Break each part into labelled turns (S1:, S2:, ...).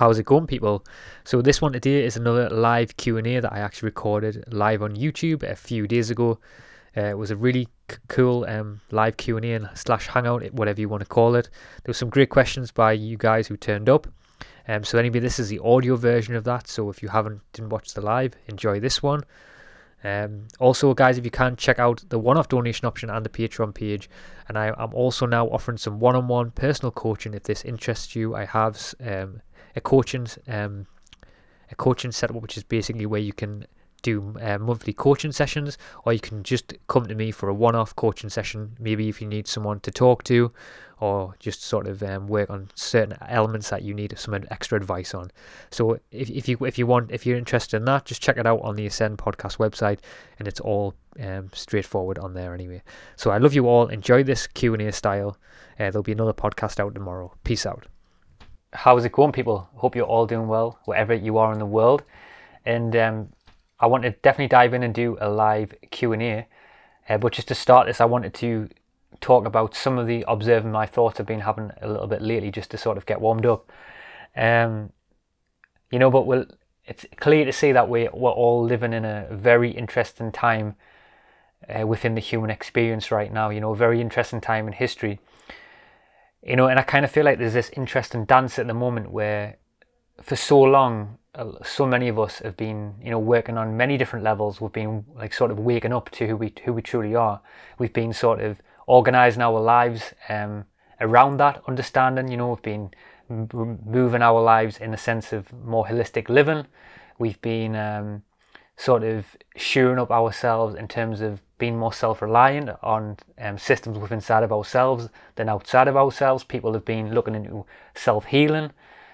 S1: How's it going, people? So this one today is another live Q&A that I actually recorded live on YouTube a few days ago. Uh, it was a really c- cool um, live Q&A and slash hangout, whatever you want to call it. There were some great questions by you guys who turned up. Um, so anyway, this is the audio version of that. So if you haven't didn't watch the live, enjoy this one. Um, also, guys, if you can check out the one-off donation option and the Patreon page, and I, am also now offering some one-on-one personal coaching if this interests you. I have um, a coaching um, a coaching setup, which is basically where you can do uh, monthly coaching sessions, or you can just come to me for a one-off coaching session. Maybe if you need someone to talk to, or just sort of um, work on certain elements that you need some extra advice on. So if, if you if you want if you're interested in that, just check it out on the Ascend podcast website, and it's all um, straightforward on there anyway. So I love you all. Enjoy this Q and A style. Uh, there'll be another podcast out tomorrow. Peace out. How's it going, people? Hope you're all doing well wherever you are in the world, and um, I want to definitely dive in and do a live Q and A. Uh, but just to start this, I wanted to talk about some of the observing my thoughts I've been having a little bit lately, just to sort of get warmed up. Um, you know, but we'll, it's clear to see that we we're all living in a very interesting time uh, within the human experience right now. You know, a very interesting time in history. You know, and I kind of feel like there's this interesting dance at the moment where, for so long, so many of us have been, you know, working on many different levels. We've been like sort of waking up to who we who we truly are. We've been sort of organizing our lives um, around that understanding. You know, we've been moving our lives in the sense of more holistic living. We've been um, sort of shoring up ourselves in terms of being more self-reliant on um, systems within inside of ourselves than outside of ourselves. People have been looking into self-healing.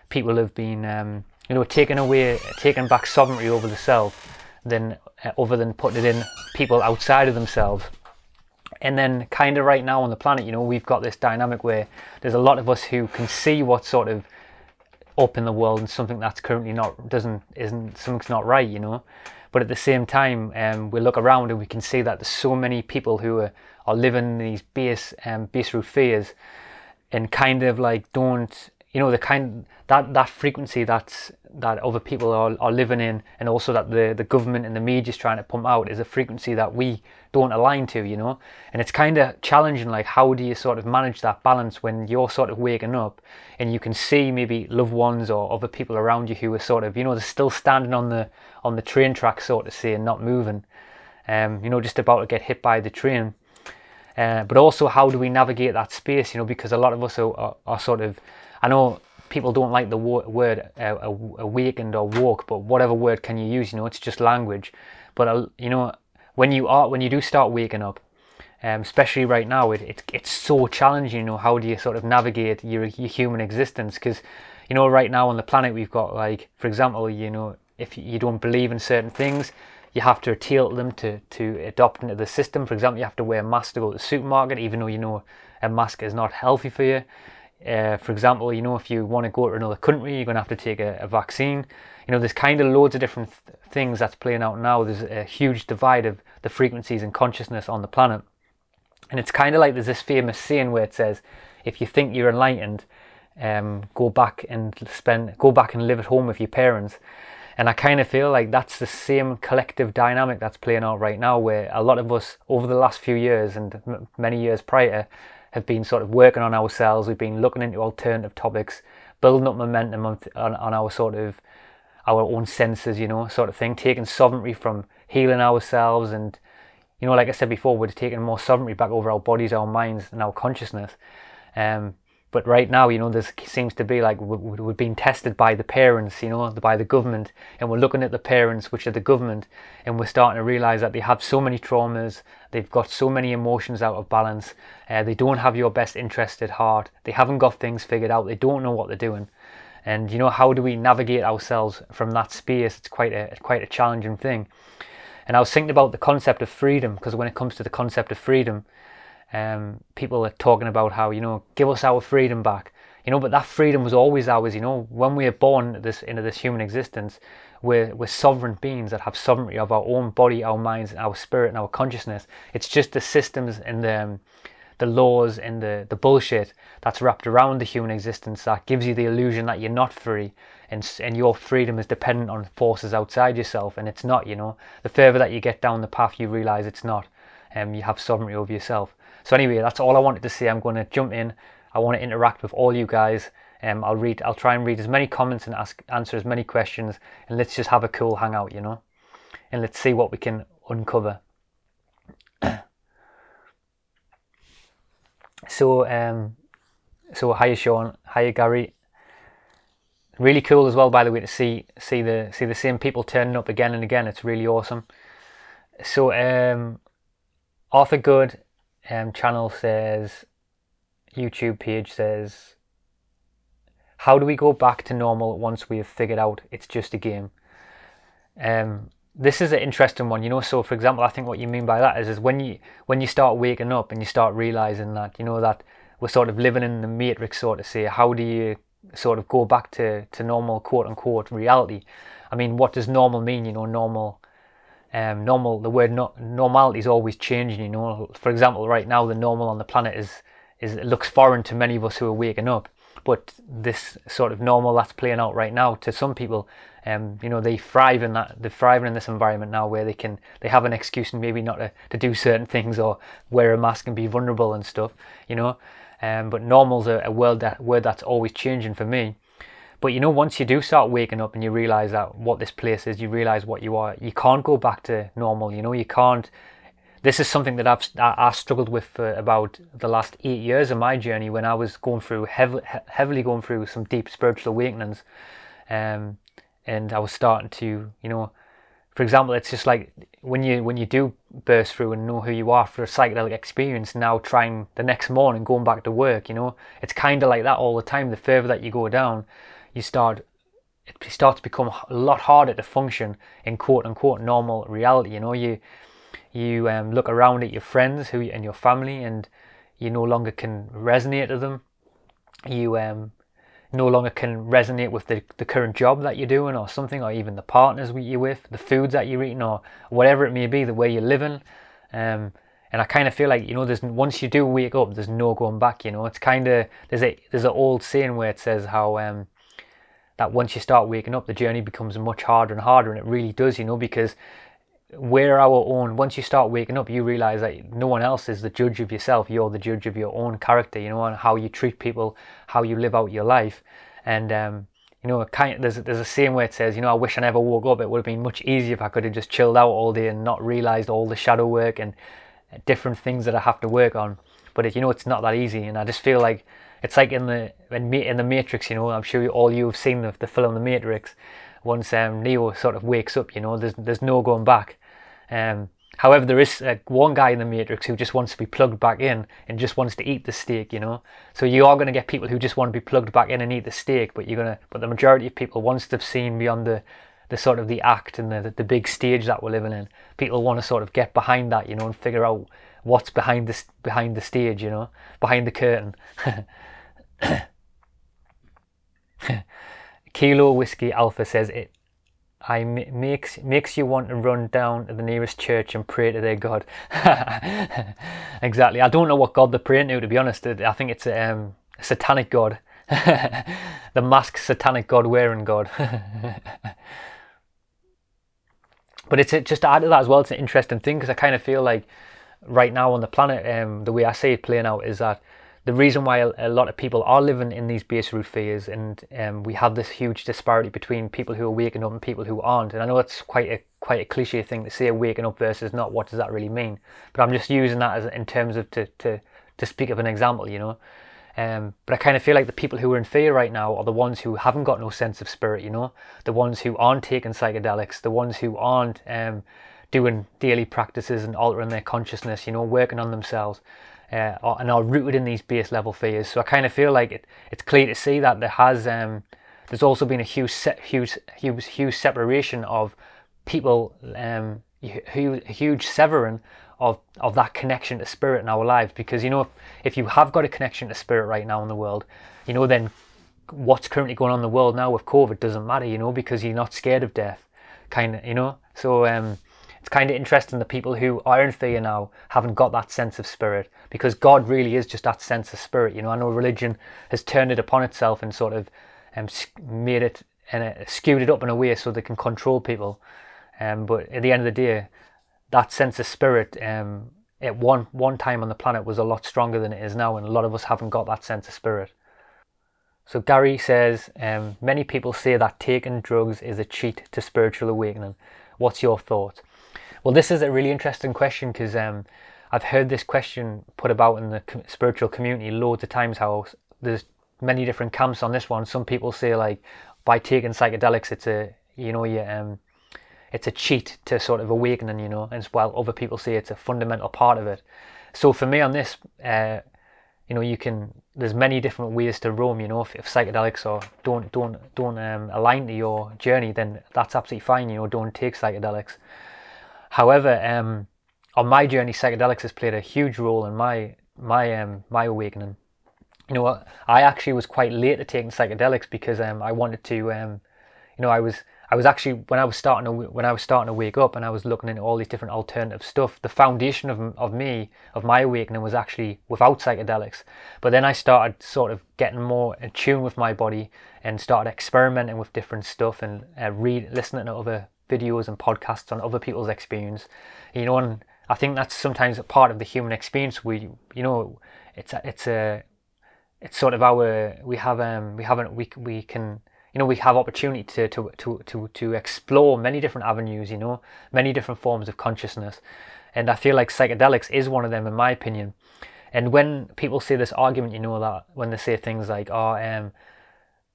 S1: People have been um, you know, taking away, taking back sovereignty over the self, than uh, other than putting it in people outside of themselves. And then, kind of right now on the planet, you know, we've got this dynamic where there's a lot of us who can see what's sort of up in the world and something that's currently not doesn't isn't something's not right, you know. But at the same time, um, we look around and we can see that there's so many people who are, are living these base um, base root fears and kind of like don't you know the kind that that frequency that's that other people are, are living in and also that the the government and the media is trying to pump out is a frequency that we don't align to you know and it's kind of challenging like how do you sort of manage that balance when you're sort of waking up and you can see maybe loved ones or other people around you who are sort of you know they're still standing on the on the train track sort of say and not moving um you know just about to get hit by the train uh, but also how do we navigate that space you know because a lot of us are, are, are sort of I know people don't like the word uh, awakened or woke, but whatever word can you use? You know, it's just language. But uh, you know, when you are when you do start waking up, um, especially right now, it, it it's so challenging. You know, how do you sort of navigate your your human existence? Because you know, right now on the planet, we've got like, for example, you know, if you don't believe in certain things, you have to tilt them to to adopt into the system. For example, you have to wear a mask to go to the supermarket, even though you know a mask is not healthy for you. Uh, for example, you know, if you want to go to another country, you're going to have to take a, a vaccine. You know, there's kind of loads of different th- things that's playing out now. There's a huge divide of the frequencies and consciousness on the planet. And it's kind of like there's this famous saying where it says, if you think you're enlightened, um, go back and spend, go back and live at home with your parents. And I kind of feel like that's the same collective dynamic that's playing out right now, where a lot of us over the last few years and m- many years prior have been sort of working on ourselves. We've been looking into alternative topics, building up momentum on, on, on our sort of our own senses, you know, sort of thing, taking sovereignty from healing ourselves and you know, like I said before, we're taking more sovereignty back over our bodies, our minds, and our consciousness. Um, but right now, you know, there seems to be like we're being tested by the parents, you know, by the government, and we're looking at the parents, which are the government, and we're starting to realize that they have so many traumas, they've got so many emotions out of balance, uh, they don't have your best interest at heart, they haven't got things figured out, they don't know what they're doing, and you know, how do we navigate ourselves from that space? It's quite a quite a challenging thing. And I was thinking about the concept of freedom because when it comes to the concept of freedom, um, people are talking about how you know give us our freedom back you know but that freedom was always ours you know when we are born this into this human existence we're, we're sovereign beings that have sovereignty of our own body our minds our spirit and our consciousness it's just the systems and the, um, the laws and the, the bullshit that's wrapped around the human existence that gives you the illusion that you're not free and, and your freedom is dependent on forces outside yourself and it's not you know the further that you get down the path you realize it's not and um, you have sovereignty over yourself so anyway that's all i wanted to say i'm going to jump in i want to interact with all you guys um, I'll read. I'll try and read as many comments and ask answer as many questions, and let's just have a cool hangout, you know, and let's see what we can uncover. So, um, so hi Sean, hi Gary. Really cool as well, by the way, to see see the see the same people turning up again and again. It's really awesome. So, um, Arthur Good um, channel says, YouTube page says, how do we go back to normal once we have figured out it's just a game? Um, this is an interesting one, you know. So, for example, I think what you mean by that is, is when you when you start waking up and you start realizing that you know that we're sort of living in the matrix, sort of say, how do you sort of go back to to normal, quote unquote, reality? I mean, what does normal mean? You know, normal. Um, normal. The word no, normality is always changing. You know, for example, right now the normal on the planet is is it looks foreign to many of us who are waking up. But this sort of normal that's playing out right now to some people um, you know they thrive in that they thrive in this environment now where they can they have an excuse and maybe not to, to do certain things or wear a mask and be vulnerable and stuff you know? Um, but normal's a, a that word that's always changing for me. But you know once you do start waking up and you realize that what this place is you realize what you are you can't go back to normal you know? You can't this is something that I've I struggled with for about the last eight years of my journey when I was going through heavily, heavily going through some deep spiritual awakenings. Um, and I was starting to, you know, for example, it's just like when you when you do burst through and know who you are for a psychedelic experience. Now trying the next morning, going back to work, you know, it's kind of like that all the time. The further that you go down, you start it starts to become a lot harder to function in quote unquote normal reality. You know, you you um, look around at your friends who and your family, and you no longer can resonate with them. You um, no longer can resonate with the, the current job that you're doing or something, or even the partners you're with, the foods that you're eating, or whatever it may be, the way you're living. Um, and I kind of feel like you know, there's once you do wake up, there's no going back. You know, it's kind of there's a there's an old saying where it says how um, that once you start waking up, the journey becomes much harder and harder, and it really does. You know, because we're our own? Once you start waking up you realize that no one else is the judge of yourself. You're the judge of your own character you know and how you treat people how you live out your life. And um, you know kind of, there's there's a saying where it says you know I wish I never woke up. It would have been much easier if I could have just chilled out all day and not realized all the shadow work and different things that I have to work on. But it, you know it's not that easy and I just feel like it's like in the in, in the Matrix you know I'm sure all you have seen the, the film The Matrix once um, Neo sort of wakes up, you know, there's there's no going back. Um, however, there is uh, one guy in the Matrix who just wants to be plugged back in and just wants to eat the steak, you know. So you are going to get people who just want to be plugged back in and eat the steak, but you're gonna, but the majority of people, once they've seen beyond the the sort of the act and the the big stage that we're living in, people want to sort of get behind that, you know, and figure out what's behind this behind the stage, you know, behind the curtain. Kilo Whiskey Alpha says it I makes makes you want to run down to the nearest church and pray to their God. exactly. I don't know what God they're praying to. To be honest, I think it's a, um, satanic God, the mask satanic God wearing God. but it's just to add to that as well. It's an interesting thing because I kind of feel like right now on the planet, um, the way I see it playing out is that the reason why a, lot of people are living in these base root fears and um, we have this huge disparity between people who are waking up and people who aren't. And i know that's quite a quite a cliche thing to say waking up versus not. What does that really mean? But i'm just using that as in terms of to to, to speak of an example you know? Um, but I kind of feel like the people who are in fear right now are the ones who haven't got no sense of spirit, you know, the ones who aren't taking psychedelics, the ones who aren't um, doing daily practices and altering their consciousness, you know, working on themselves uh, and are rooted in these base level fears. So I kind of feel like it, it's clear to see that there has um, there's also been a huge huge huge huge separation of people um, huge, huge severing of of that connection to spirit in our lives because you know if, if you have got a connection to spirit right now in the world you know then what's currently going on in the world now with covid doesn't matter you know because you're not scared of death kind of you know so um it's kind of interesting that people who are in fear now haven't got that sense of spirit because God really is just that sense of spirit. You know, I know religion has turned it upon itself and sort of um, made it and uh, skewed it up in a way so they can control people. Um, but at the end of the day, that sense of spirit um, at one one time on the planet was a lot stronger than it is now, and a lot of us haven't got that sense of spirit. So Gary says um, many people say that taking drugs is a cheat to spiritual awakening. What's your thought? Well, this is a really interesting question because um, I've heard this question put about in the spiritual community loads of times. How there's many different camps on this one. Some people say like by taking psychedelics, it's a you know you um, it's a cheat to sort of awakening, you know, and while other people say it's a fundamental part of it. So for me on this, uh, you know, you can there's many different ways to roam. You know, if, if psychedelics or don't don't don't um, align to your journey, then that's absolutely fine. You know, don't take psychedelics. However, um, on my journey, psychedelics has played a huge role in my my um, my awakening. You know, I actually was quite late to taking psychedelics because um, I wanted to, um, you know, I was I was actually when I was starting to when I was starting to wake up and I was looking into all these different alternative stuff. The foundation of of me of my awakening was actually without psychedelics. But then I started sort of getting more in tune with my body and started experimenting with different stuff and uh, listening to other videos and podcasts on other people's experience. You know, and I think that's sometimes a part of the human experience. We, you know, it's it's a, it's sort of our we have um we haven't we we can you know we have opportunity to to to to to explore many different avenues. You know, many different forms of consciousness, and I feel like psychedelics is one of them in my opinion. And when people say this argument, you know that when they say things like, "Oh, um,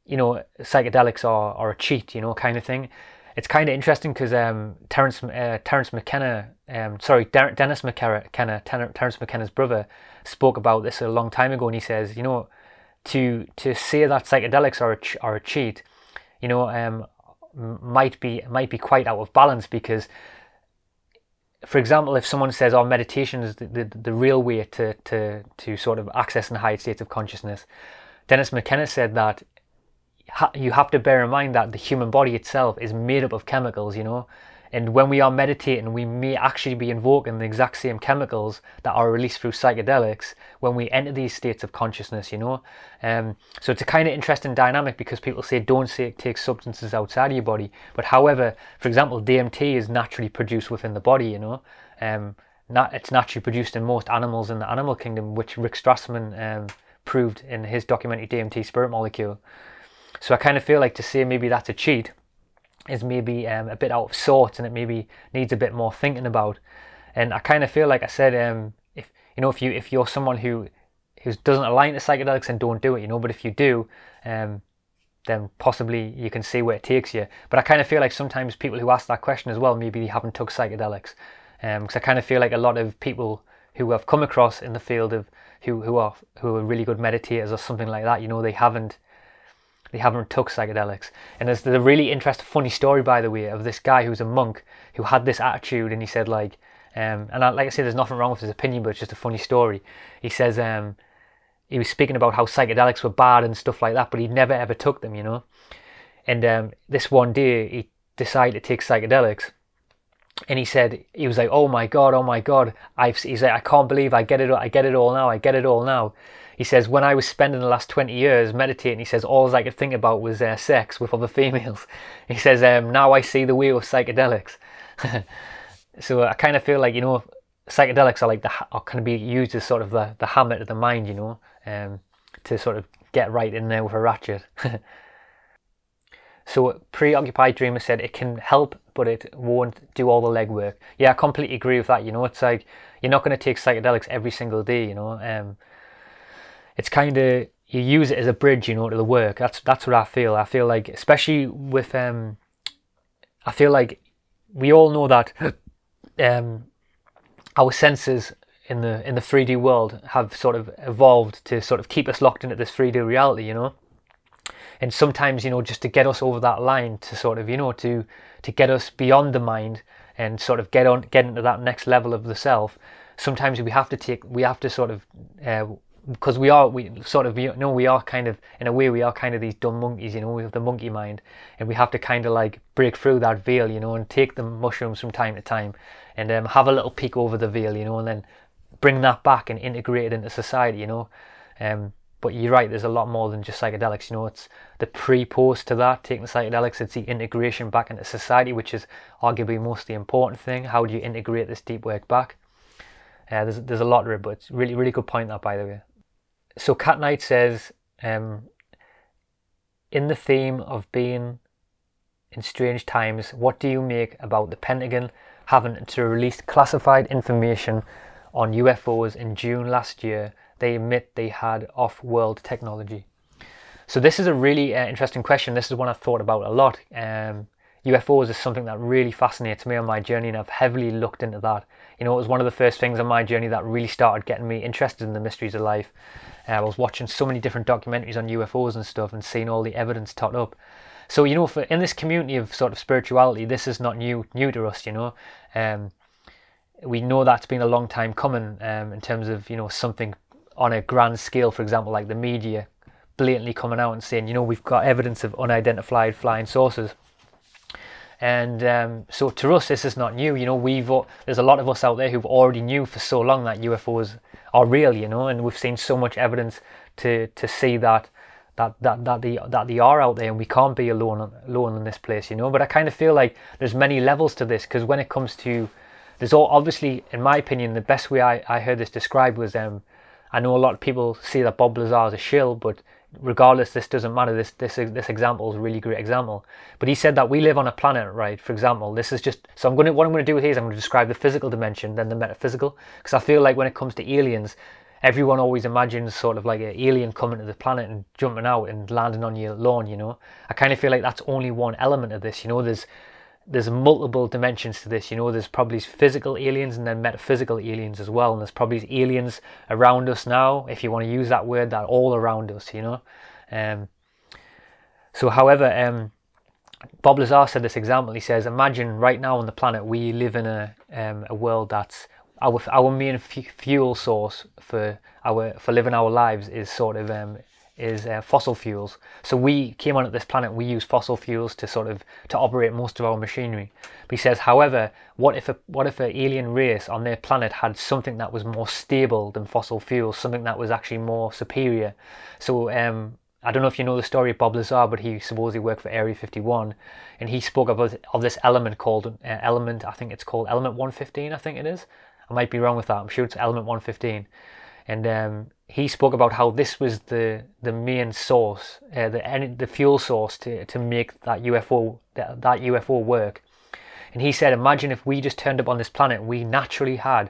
S1: you know, psychedelics are, are a cheat," you know, kind of thing it's kind of interesting because um, Terence uh, Terence McKenna, um, sorry, Der- Dennis McKenna, Terence McKenna's brother, spoke about this a long time ago, and he says, you know, to to say that psychedelics are a ch- are a cheat, you know, um, might be might be quite out of balance because, for example, if someone says, "Oh, meditation is the, the, the real way to to to sort of access and high states of consciousness," Dennis McKenna said that you have to bear in mind that the human body itself is made up of chemicals, you know. And when we are meditating, we may actually be invoking the exact same chemicals that are released through psychedelics when we enter these states of consciousness, you know. Um, so it's a kind of interesting dynamic because people say don't say, take substances outside of your body. But however, for example, DMT is naturally produced within the body, you know. Um, not, it's naturally produced in most animals in the animal kingdom, which Rick Strassman um, proved in his documentary DMT Spirit Molecule. So I kind of feel like to say maybe that's a cheat is maybe um, a bit out of sorts and it maybe needs a bit more thinking about. And I kind of feel like I said, um, if you know, if you if you're someone who who doesn't align to psychedelics and don't do it, you know, but if you do, um, then possibly you can see where it takes you. But I kind of feel like sometimes people who ask that question as well, maybe they haven't took psychedelics, because um, I kind of feel like a lot of people who I've come across in the field of who who are who are really good meditators or something like that, you know, they haven't they haven't took psychedelics. And there's the really interesting, funny story, by the way, of this guy who's a monk who had this attitude, and he said like, um, and I, like I say, there's nothing wrong with his opinion, but it's just a funny story. He says um, he was speaking about how psychedelics were bad and stuff like that, but he never ever took them, you know. And um, this one day, he decided to take psychedelics, and he said he was like, "Oh my god, oh my god!" I've he's like, "I can't believe I get it, I get it all now, I get it all now." He says, when I was spending the last 20 years meditating, he says, all I could think about was uh, sex with other females. He says, um, now I see the wheel of psychedelics. so I kind of feel like, you know, psychedelics are like the, are kind of be used as sort of the, the hammer of the mind, you know, um, to sort of get right in there with a ratchet. so preoccupied dreamer said it can help but it won't do all the legwork yeah i completely agree with that you know it's like you're not going to take psychedelics every single day you know um, it's kind of you use it as a bridge, you know, to the work. That's that's what I feel. I feel like, especially with, um, I feel like we all know that um, our senses in the in the 3D world have sort of evolved to sort of keep us locked into this 3D reality, you know. And sometimes, you know, just to get us over that line, to sort of, you know, to to get us beyond the mind and sort of get on get into that next level of the self. Sometimes we have to take we have to sort of uh, because we are we sort of you know we are kind of in a way we are kind of these dumb monkeys you know we have the monkey mind and we have to kind of like break through that veil you know and take the mushrooms from time to time and um, have a little peek over the veil you know and then bring that back and integrate it into society you know. Um, but you're right there's a lot more than just psychedelics you know it's the pre-post to that taking psychedelics it's the integration back into society which is arguably most the important thing. How do you integrate this deep work back? Uh, there's, there's a lot to it but it's really really good point that by the way so Cat Knight says, um, in the theme of being in strange times, what do you make about the Pentagon having to release classified information on UFOs in June last year? They admit they had off-world technology. So this is a really uh, interesting question. This is one I've thought about a lot. Um, UFOs is something that really fascinates me on my journey, and I've heavily looked into that. You know, it was one of the first things on my journey that really started getting me interested in the mysteries of life. Uh, I was watching so many different documentaries on UFOs and stuff, and seeing all the evidence tot up. So you know, for in this community of sort of spirituality, this is not new new to us. You know, um, we know that's been a long time coming um, in terms of you know something on a grand scale. For example, like the media blatantly coming out and saying, you know, we've got evidence of unidentified flying saucers and um, so to us, this is not new. You know, we've there's a lot of us out there who've already knew for so long that UFOs are real. You know, and we've seen so much evidence to to see that that that that they that they are out there, and we can't be alone alone in this place. You know, but I kind of feel like there's many levels to this because when it comes to there's all obviously, in my opinion, the best way I, I heard this described was um, I know a lot of people see that Bob Lazar is a shill, but regardless, this doesn't matter. This this this example is a really great example. But he said that we live on a planet, right? For example, this is just so I'm going to what I'm going to do here is I'm going to describe the physical dimension, then the metaphysical, because I feel like when it comes to aliens, everyone always imagines sort of like an alien coming to the planet and jumping out and landing on your lawn. You know, I kind of feel like that's only one element of this. You know, there's there's multiple dimensions to this. You know, there's probably physical aliens and then metaphysical aliens as well. And there's probably aliens around us now, if you want to use that word, that all around us. You know, um, so however, um, Bob Lazar said this example. He says, imagine right now on the planet we live in a um, a world that's our our main f- fuel source for our for living our lives is sort of um, is uh, fossil fuels. So we came onto this planet, we use fossil fuels to sort of to operate most of our machinery. But he says, however, what if a what if an alien race on their planet had something that was more stable than fossil fuels, something that was actually more superior? So um, I don't know if you know the story of Bob Lazar, but he supposedly worked for Area 51, and he spoke of of this element called uh, element. I think it's called element 115. I think it is. I might be wrong with that. I'm sure it's element 115, and um, he spoke about how this was the the main source, uh, the the fuel source to, to make that UFO that, that UFO work. And he said, imagine if we just turned up on this planet, we naturally had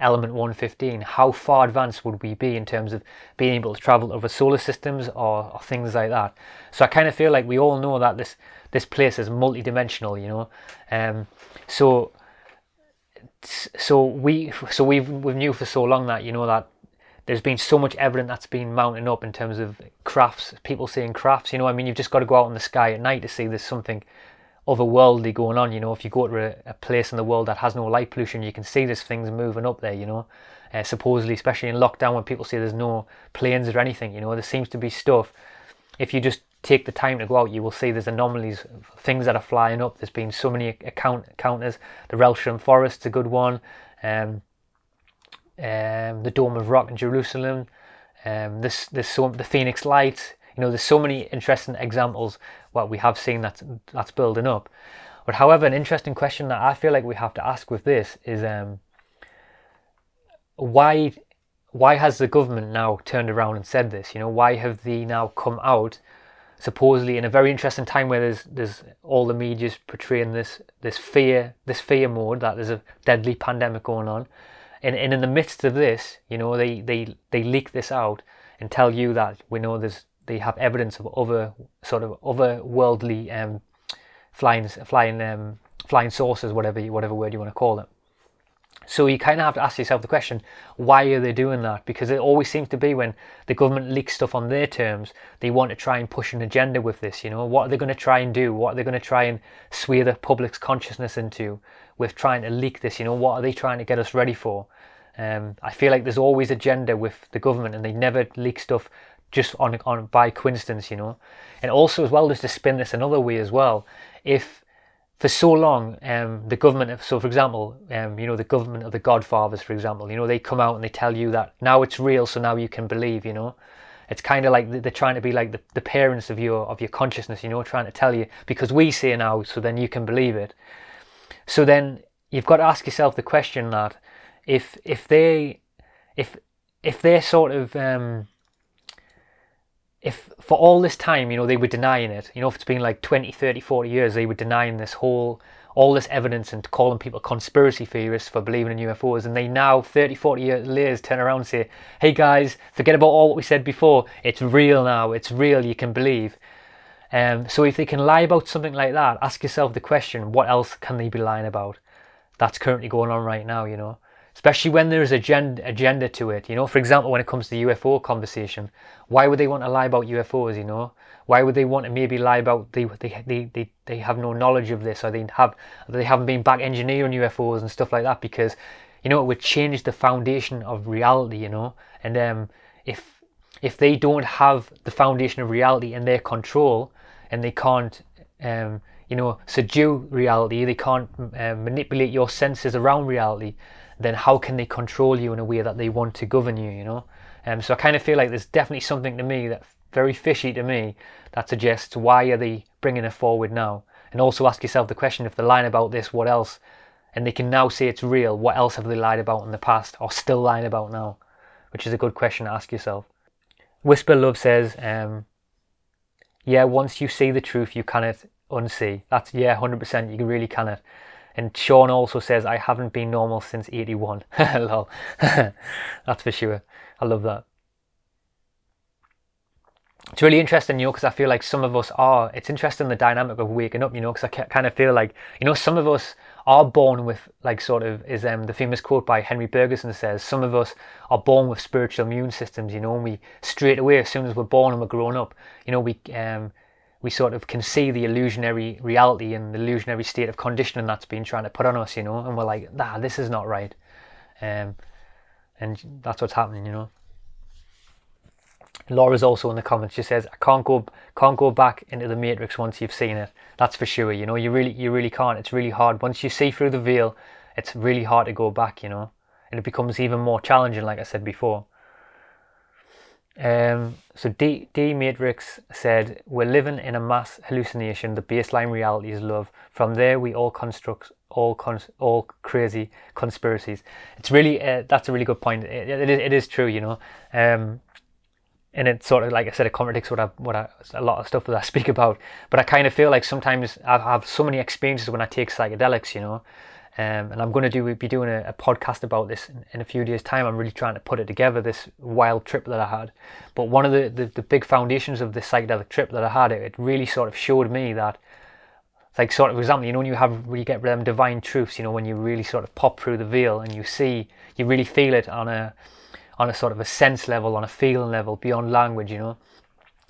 S1: element 115. How far advanced would we be in terms of being able to travel over solar systems or, or things like that? So I kind of feel like we all know that this this place is multidimensional, you know. Um, so so we so we've we've knew for so long that you know that there's been so much evidence that's been mounting up in terms of crafts, people seeing crafts. You know, I mean, you've just got to go out in the sky at night to see there's something otherworldly going on. You know, if you go to a, a place in the world that has no light pollution, you can see there's things moving up there. You know, uh, supposedly, especially in lockdown when people say there's no planes or anything. You know, there seems to be stuff. If you just take the time to go out, you will see there's anomalies, things that are flying up. There's been so many account counters. The Rendlesham Forest's a good one. Um, um, the Dome of Rock in Jerusalem, um, this this so the Phoenix Light. You know, there's so many interesting examples what we have seen that that's building up. But however, an interesting question that I feel like we have to ask with this is um, why why has the government now turned around and said this? You know, why have they now come out supposedly in a very interesting time where there's there's all the media's portraying this this fear this fear mode that there's a deadly pandemic going on and, and in the midst of this, you know, they, they, they leak this out and tell you that we know there's they have evidence of other sort of otherworldly um, flying flying um, flying saucers, whatever whatever word you want to call it. So you kind of have to ask yourself the question, why are they doing that? Because it always seems to be when the government leaks stuff on their terms, they want to try and push an agenda with this. You know, what are they going to try and do? What are they going to try and sway the public's consciousness into with trying to leak this? You know, what are they trying to get us ready for? Um, I feel like there's always a agenda with the government, and they never leak stuff just on on by coincidence, you know. And also as well, just to spin this another way as well, if for so long um, the government, so for example, um, you know, the government of the Godfathers, for example, you know, they come out and they tell you that now it's real, so now you can believe, you know. It's kind of like they're trying to be like the, the parents of your of your consciousness, you know, trying to tell you because we say now, so then you can believe it. So then you've got to ask yourself the question that if if they if if they're sort of um, if for all this time, you know, they were denying it, you know, if it's been like 20, 30, 40 years, they were denying this whole, all this evidence and calling people conspiracy theorists for believing in UFOs. And they now, 30, 40 years later, turn around and say, hey guys, forget about all what we said before. It's real now. It's real. You can believe. Um, so if they can lie about something like that, ask yourself the question, what else can they be lying about? That's currently going on right now, you know especially when there's agenda agenda to it. You know, for example, when it comes to the UFO conversation, why would they want to lie about UFOs? You know, why would they want to maybe lie about they they they they, they have no knowledge of this or they have they haven't been back engineering UFOs and stuff like that because you know it would change the foundation of reality. You know, and um, if if they don't have the foundation of reality in their control and they can't um, you know subdue reality, they can't uh, manipulate your senses around reality then how can they control you in a way that they want to govern you, you know? Um, so I kind of feel like there's definitely something to me that very fishy to me that suggests why are they bringing it forward now? And also ask yourself the question if they're lying about this, what else? And they can now say it's real, what else have they lied about in the past or still lying about now? Which is a good question to ask yourself. Whisper Love says, um, yeah, once you see the truth, you cannot unsee. That's, yeah, 100%, you really cannot. And Sean also says, I haven't been normal since 81. Lol. That's for sure. I love that. It's really interesting, you know, because I feel like some of us are. It's interesting the dynamic of waking up, you know, because I kind of feel like, you know, some of us are born with, like, sort of, is um, the famous quote by Henry Bergson says, some of us are born with spiritual immune systems, you know, and we straight away, as soon as we're born and we're grown up, you know, we um, we sort of can see the illusionary reality and the illusionary state of conditioning that's been trying to put on us, you know, and we're like, nah, this is not right. Um, and that's what's happening, you know. Laura's also in the comments. She says, "I can't go, can't go back into the matrix once you've seen it. That's for sure. You know, you really, you really can't. It's really hard. Once you see through the veil, it's really hard to go back. You know, and it becomes even more challenging, like I said before. Um, so D, D Matrix said, We're living in a mass hallucination. The baseline reality is love. From there, we all construct all cons- all crazy conspiracies. It's really, uh, that's a really good point. It, it, is, it is true, you know. Um, and it sort of, like I said, it contradicts what I, what I, a lot of stuff that I speak about. But I kind of feel like sometimes I have so many experiences when I take psychedelics, you know, um, and I'm going to do be doing a, a podcast about this in, in, a few days' time. I'm really trying to put it together, this wild trip that I had. But one of the, the, the big foundations of this psychedelic trip that I had, it, it really sort of showed me that, like sort of example, you know, when you have when you get them divine truths, you know, when you really sort of pop through the veil and you see, you really feel it on a on a sort of a sense level, on a feeling level, beyond language, you know.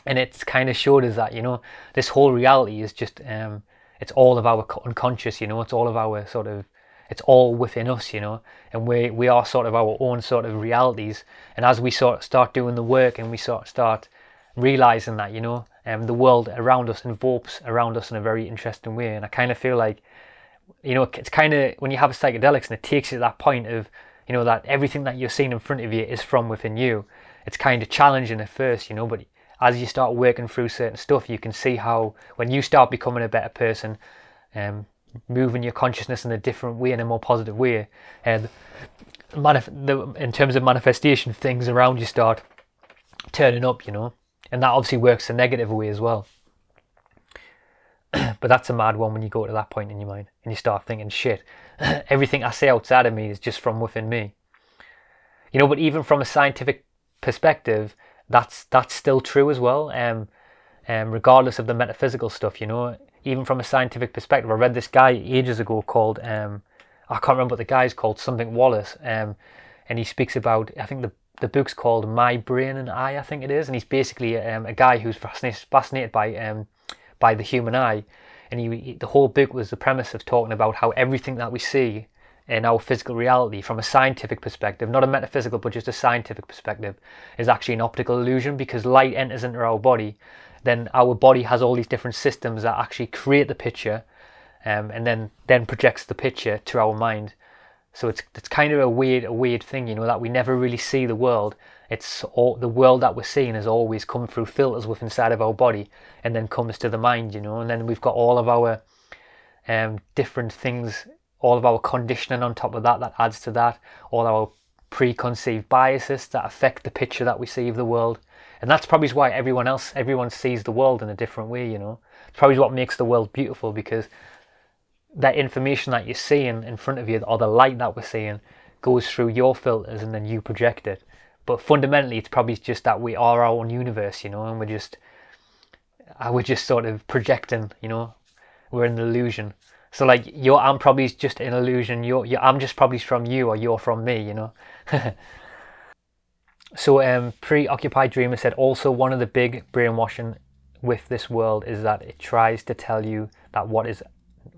S1: And it's kind of showed us that, you know, this whole reality is just um, it's all of our unconscious, you know, it's all of our sort of it's all within us, you know, and we we are sort of our own sort of realities. And as we sort of start doing the work and we sort of start realizing that, you know, um, the world around us envelopes around us in a very interesting way. And I kind of feel like, you know, it's kind of when you have a psychedelics and it takes you to that point of, you know, that everything that you're seeing in front of you is from within you. It's kind of challenging at first, you know, but as you start working through certain stuff, you can see how when you start becoming a better person, um, moving your consciousness in a different way, in a more positive way. And manif- the, in terms of manifestation, things around you start turning up, you know, and that obviously works a negative way as well. but that's a mad one when you go to that point in your mind and you start thinking, shit, everything I say outside of me is just from within me. You know, but even from a scientific perspective, that's that's still true as well. Um, um, regardless of the metaphysical stuff, you know, even from a scientific perspective. I read this guy ages ago called um, I can't remember what the guy's called, something Wallace, um, and he speaks about I think the the book's called My Brain and I, I think it is, and he's basically um, a guy who's fascinated, fascinated by um, by the human eye, and he, the whole book was the premise of talking about how everything that we see in our physical reality from a scientific perspective, not a metaphysical, but just a scientific perspective, is actually an optical illusion because light enters into our body. Then our body has all these different systems that actually create the picture um, and then, then projects the picture to our mind. So it's, it's kind of a weird, a weird thing, you know, that we never really see the world. It's all, the world that we're seeing has always come through filters within inside of our body and then comes to the mind, you know, and then we've got all of our um, different things all of our conditioning on top of that that adds to that, all our preconceived biases that affect the picture that we see of the world. And that's probably why everyone else, everyone sees the world in a different way, you know. It's probably what makes the world beautiful because that information that you're seeing in front of you, or the light that we're seeing, goes through your filters and then you project it. But fundamentally, it's probably just that we are our own universe, you know, and we're just, uh, we're just sort of projecting, you know, we're an illusion. So like you're, I'm probably just an illusion. You're, you're I'm just probably from you, or you're from me. You know. so um, preoccupied dreamer said also one of the big brainwashing with this world is that it tries to tell you that what is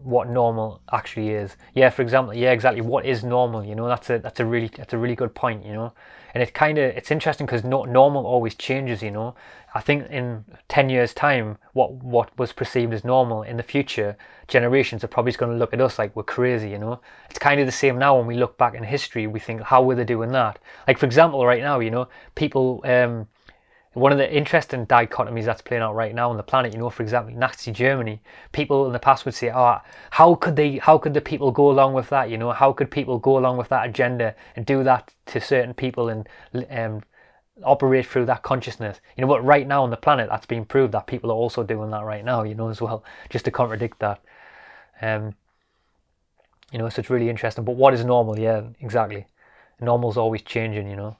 S1: what normal actually is. Yeah, for example, yeah, exactly. What is normal? You know, that's a that's a really that's a really good point. You know, and it kind of it's interesting because no, normal always changes. You know, I think in ten years' time, what what was perceived as normal in the future generations are probably going to look at us like we're crazy. You know, it's kind of the same now when we look back in history. We think, how were they doing that? Like for example, right now, you know, people. Um, one of the interesting dichotomies that's playing out right now on the planet, you know, for example, Nazi Germany, people in the past would say, oh, how could they, how could the people go along with that? You know, how could people go along with that agenda and do that to certain people and um, operate through that consciousness? You know, but right now on the planet, that's been proved that people are also doing that right now, you know, as well, just to contradict that. Um, you know, so it's really interesting. But what is normal? Yeah, exactly. Normal's always changing, you know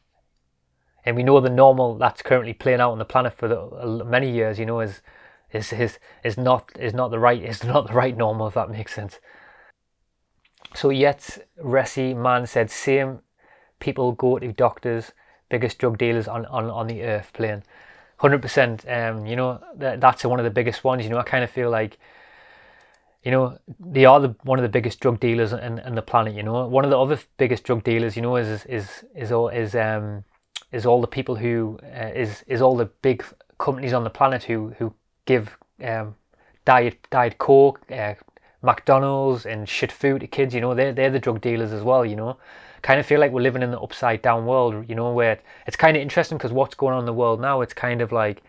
S1: and we know the normal that's currently playing out on the planet for the, many years, you know, is is is is not is not the right is not the right normal if that makes sense. So yet, Resi man said same people go to doctors, biggest drug dealers on on on the earth plane, hundred percent. Um, you know that that's one of the biggest ones. You know, I kind of feel like. You know, they are the one of the biggest drug dealers in, in the planet. You know, one of the other biggest drug dealers, you know, is is is is, is um is all the people who uh, is is all the big companies on the planet who who give um, diet diet coke, uh, McDonald's, and shit food to kids. You know, they're they're the drug dealers as well. You know, kind of feel like we're living in the upside down world. You know, where it's kind of interesting because what's going on in the world now, it's kind of like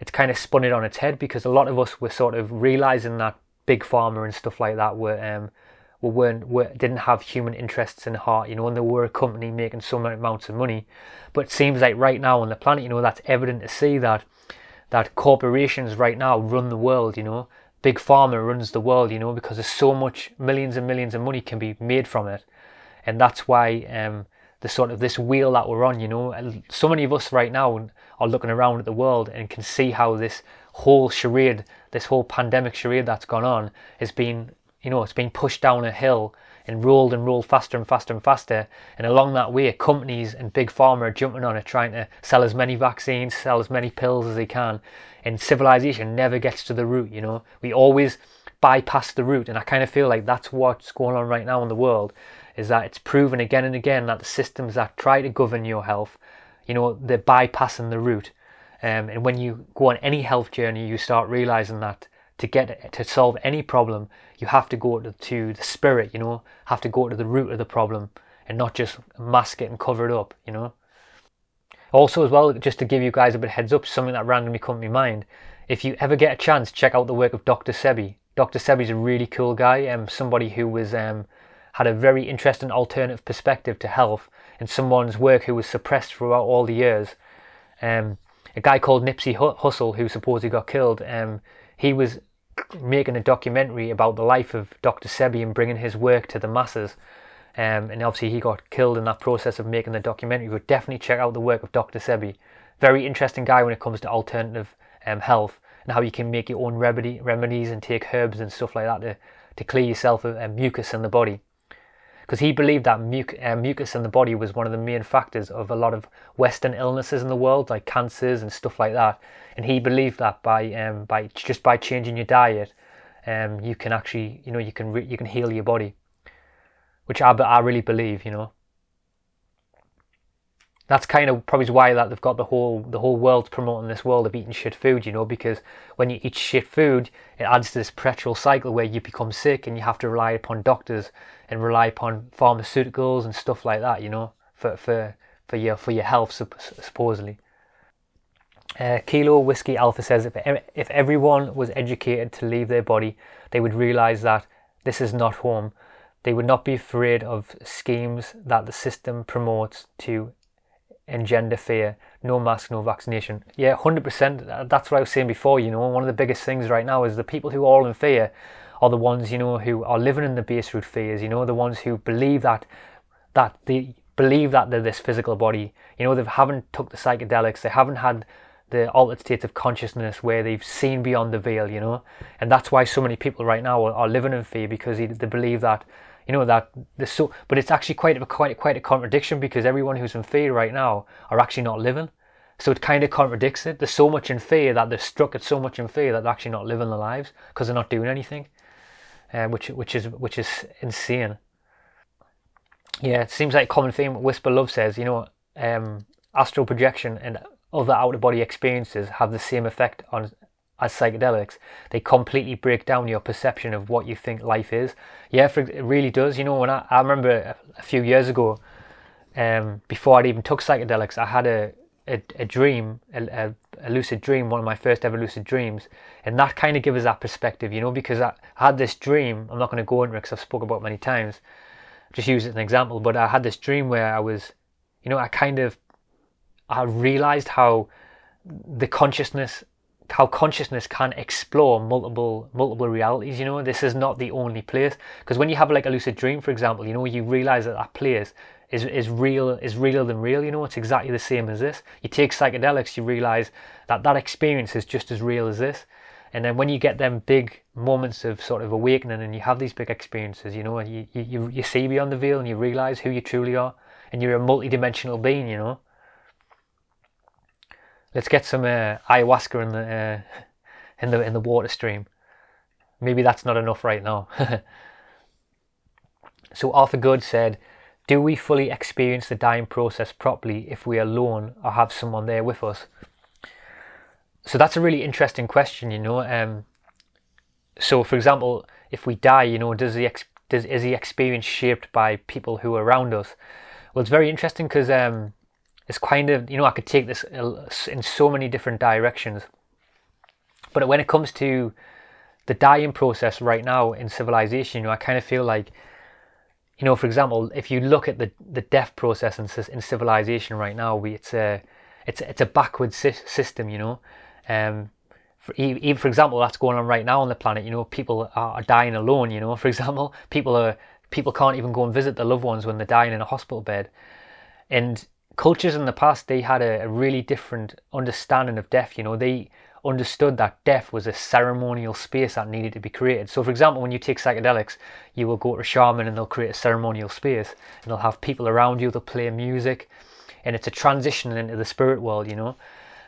S1: it's kind of spun it on its head because a lot of us were sort of realizing that big pharma and stuff like that were um, weren't were, didn't have human interests in heart, you know, and they were a company making so many amounts of money. But it seems like right now on the planet, you know, that's evident to see that that corporations right now run the world, you know. Big pharma runs the world, you know, because there's so much millions and millions of money can be made from it. And that's why um, the sort of this wheel that we're on, you know, so many of us right now are looking around at the world and can see how this whole charade, this whole pandemic charade that's gone on, has been you know, it's been pushed down a hill and rolled and rolled faster and faster and faster. And along that way, companies and big pharma are jumping on it, trying to sell as many vaccines, sell as many pills as they can. And civilization never gets to the root, you know. We always bypass the root. And I kind of feel like that's what's going on right now in the world, is that it's proven again and again that the systems that try to govern your health, you know, they're bypassing the root. Um, and when you go on any health journey, you start realizing that to get to solve any problem, you have to go to, to the spirit, you know, have to go to the root of the problem and not just mask it and cover it up, you know. Also, as well, just to give you guys a bit of heads up, something that randomly come to my mind. If you ever get a chance, check out the work of Dr. Sebi. Dr. Sebi's a really cool guy, um, somebody who was um, had a very interesting alternative perspective to health, and someone's work who was suppressed throughout all the years. Um, a guy called Nipsey Hussle, who supposedly got killed, um, he was making a documentary about the life of Dr. Sebi and bringing his work to the masses. Um, and obviously, he got killed in that process of making the documentary. But definitely check out the work of Dr. Sebi. Very interesting guy when it comes to alternative um, health and how you can make your own remedy, remedies and take herbs and stuff like that to, to clear yourself of uh, mucus in the body because he believed that uh, mucus in the body was one of the main factors of a lot of Western illnesses in the world, like cancers and stuff like that. And he believed that by um, by just by changing your diet, um, you can actually you know you can re- you can heal your body. which I, I really believe, you know. That's kind of probably why that they've got the whole the whole world promoting this world of eating shit food, you know, because when you eat shit food, it adds to this perpetual cycle where you become sick and you have to rely upon doctors and rely upon pharmaceuticals and stuff like that, you know, for for for your for your health supposedly. Uh, Kilo Whiskey Alpha says if if everyone was educated to leave their body, they would realize that this is not home. They would not be afraid of schemes that the system promotes to engender fear. No mask, no vaccination. Yeah, 100%. That's what I was saying before. You know, one of the biggest things right now is the people who are all in fear are the ones, you know, who are living in the base root fears. You know, the ones who believe that that they believe that they're this physical body. You know, they haven't took the psychedelics. They haven't had the altered states of consciousness where they've seen beyond the veil, you know, and that's why so many people right now are, are living in fear because they, they believe that you know that there's so but it's actually quite a quite quite a contradiction because everyone who's in fear right now are actually not living. So it kind of contradicts it. There's so much in fear that they're struck at so much in fear that they're actually not living their lives because they're not doing anything uh, which which is which is insane. Yeah it seems like common theme whisper love says you know um, astral projection and other out of body experiences have the same effect on as psychedelics, they completely break down your perception of what you think life is. Yeah, for, it really does. You know, when I, I remember a, few years ago, um, before I'd even took psychedelics, I had a, a, a dream, a, a, lucid dream, one of my first ever lucid dreams. And that kind of gives us that perspective, you know, because I, I had this dream, I'm not going to go into it because I've spoken about many times, just use it as an example, but I had this dream where I was, you know, I kind of, I realized how the consciousness how consciousness can explore multiple multiple realities you know? This is not the only place. Because when you have like a lucid dream for example you know you realize that that place is is real is realer than real you know? It's exactly the same as this. You take psychedelics you realize that that experience is just as real as this. And then when you get them big moments of sort of awakening and you have these big experiences you know you you, you see beyond the veil and you realize who you truly are and you're a multi-dimensional being you know Let's get some uh, ayahuasca in the uh, in the in the water stream. Maybe that's not enough right now. so Arthur Good said, "Do we fully experience the dying process properly if we are alone or have someone there with us?" So that's a really interesting question. You know, um, so for example, if we die, you know, does the ex- does is the experience shaped by people who are around us? Well, it's very interesting because um, it's kind of you know I could take this in so many different directions. But when it comes to the dying process right now in civilization, you know, I kind of feel like, you know, for example, if you look at the the death process in, in civilization right now, we it's a it's it's a backwards system, you know. Um, for, even for example, that's going on right now on the planet. You know, people are dying alone. You know, for example, people are people can't even go and visit their loved ones when they're dying in a hospital bed, and cultures in the past they had a, a, really different understanding of death you know they understood that death was a ceremonial space that needed to be created. So for example when you take psychedelics you will go to a shaman and they'll create a ceremonial space and they'll have people around you they'll play music and it's a transition into the spirit world you know.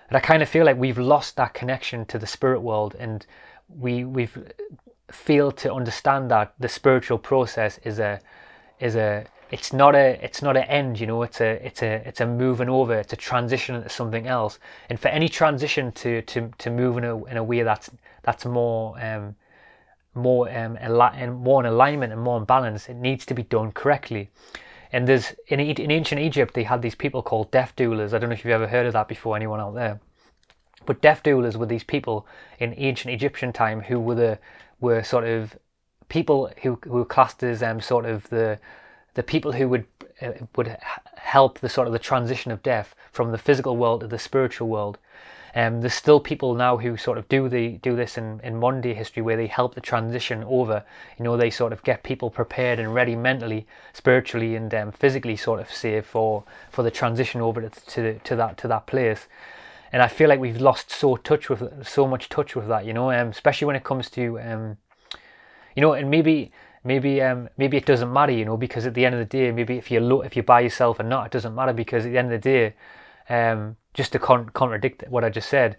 S1: And i kind of feel like we've lost that connection to the spirit world and we we've failed to understand that the spiritual process is a is a it's not a it's not an end you know it's a it's a it's a moving over it's a transition into something else. And for any transition to to to move in a, in a way that's that's more um more um and more in alignment and more in balance it needs to be done correctly. And there's in, in ancient Egypt they had these people called death doulas I don't know if you've ever heard of that before anyone out there. But death doulas were these people in ancient Egyptian time who were the were sort of people who, who were classed as um, sort of the the people who would uh, would help the sort of the transition of death from the physical world to the spiritual world. Um, there's still people now who sort of do the do this in, in modern day history where they help the transition over. You know, they sort of get people prepared and ready mentally, spiritually, and um, physically, sort of say for for the transition over to, to to that to that place. And I feel like we've lost so touch with so much touch with that. You know, um, especially when it comes to um, you know, and maybe maybe um, maybe it doesn't matter, you know, because at the end of the day, maybe if you look, if you buy yourself or not, it doesn't matter because at the end of the day, um, just to con- contradict what I just said,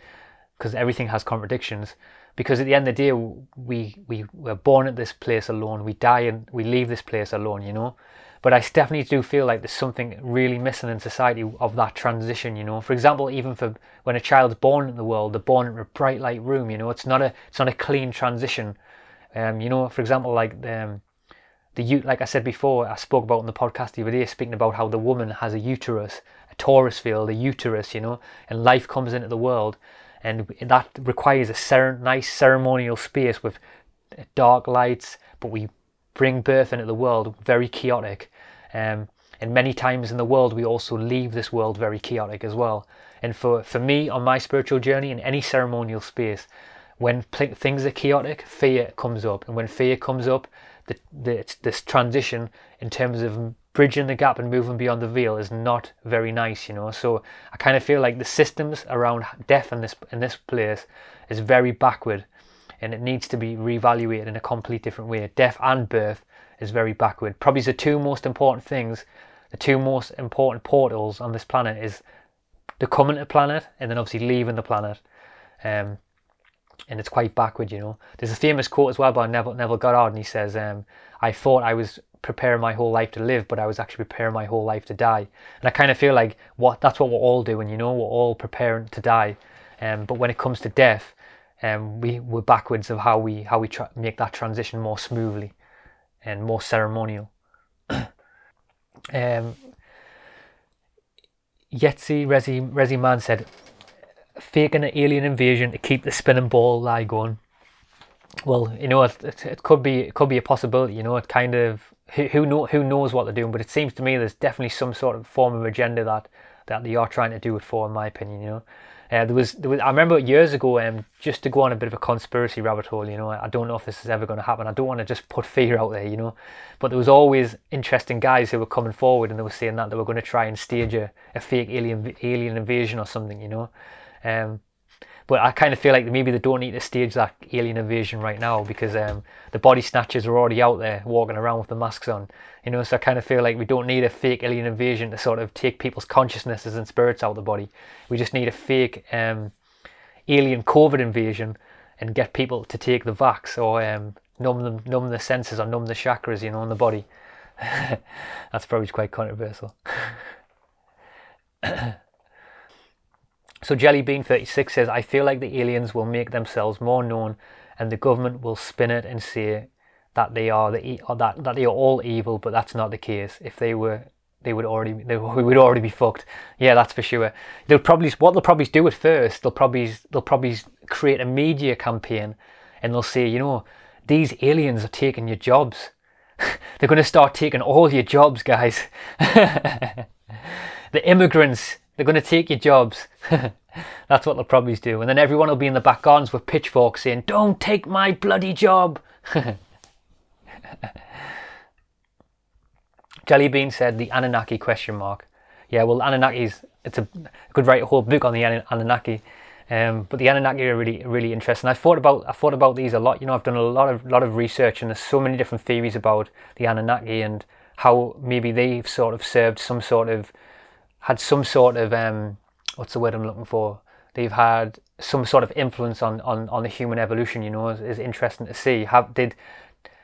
S1: because everything has contradictions. because at the end of the day, we we were born at this place alone. We die and we leave this place alone. You know. But I definitely do feel like there's something really missing in society of that transition, you know. For example, even for when a child's born in the world, they're born in a bright light room, you know. It's not a it's not a clean transition. Um, you know, for example, like um, the like I said before, I spoke about in the podcast the other day, speaking about how the woman has a uterus, a torus field, a uterus, you know, and life comes into the world, and that requires a cer- nice ceremonial space with dark lights, but we bring birth into the world very chaotic. Um, and many times in the world, we also leave this world very chaotic as well. And for, for me, on my spiritual journey, in any ceremonial space, when pl- things are chaotic, fear comes up. And when fear comes up, the, the, this transition in terms of bridging the gap and moving beyond the veil is not very nice, you know. So I kind of feel like the systems around death in this in this place is very backward and it needs to be reevaluated in a complete different way. Death and birth is very backward. Probably the two most important things, the two most important portals on this planet is the coming to planet and then obviously leaving the planet. Um, and it's quite backward, you know. There's a famous quote as well by Neville, Neville Goddard, and he says, um, I thought I was preparing my whole life to live, but I was actually preparing my whole life to die. And I kind of feel like what that's what we're all doing, you know, we're all preparing to die. Um, but when it comes to death, um, we we're backwards of how we how we try, make that transition more smoothly and more ceremonial. um, Yetzi Resi Resi Man said, faking an alien invasion to keep the spinning ball lie going. Well, you know, it, it, it could be it could be a possibility. You know, it kind of who who know who knows what they're doing, but it seems to me there's definitely some sort of form of agenda that that they are trying to do it for, in my opinion. You know, uh, there, was, there was, I remember years ago, um, just to go on a bit of a conspiracy rabbit hole, you know, I don't know if this is ever going to happen. I don't want to just put fear out there, you know, but there was always interesting guys who were coming forward and they were saying that they were going to try and stage a, a fake alien alien invasion or something, you know. Um, but I kind of feel like maybe they don't need to stage that alien invasion right now because um, the body snatchers are already out there walking around with the masks on. You know, so I kind of feel like we don't need a fake alien invasion to sort of take people's consciousnesses and spirits out of the body. We just need a fake um, alien COVID invasion and get people to take the vax or um, numb them, numb the senses or numb the chakras, you know, in the body. That's probably quite controversial. So Jellybean36 says, I feel like the aliens will make themselves more known and the government will spin it and say that they are the that, that they are all evil, but that's not the case. If they were they would already they would already be fucked. Yeah, that's for sure. They'll probably what they'll probably do at first, they'll probably they'll probably create a media campaign and they'll say, you know, these aliens are taking your jobs. They're going to start taking all your jobs, guys. the immigrants they're going to take your jobs. That's what they'll probably do. And then everyone will be in the back gardens with pitchforks saying, Don't take my bloody job. Jellybean said the Anunnaki question mark. Yeah, well, Anunnakis, it's a, I could write a whole book on the Anunnaki. Um, but the Anunnaki are really, really interesting. I thought about, I thought about these a lot. You know, I've done a lot of, lot of research, and there's so many different theories about the Anunnaki and how maybe they've sort of served some sort of had some sort of um, what's the word I'm looking for? They've had some sort of influence on, on, on the human evolution. You know, is interesting to see. Have did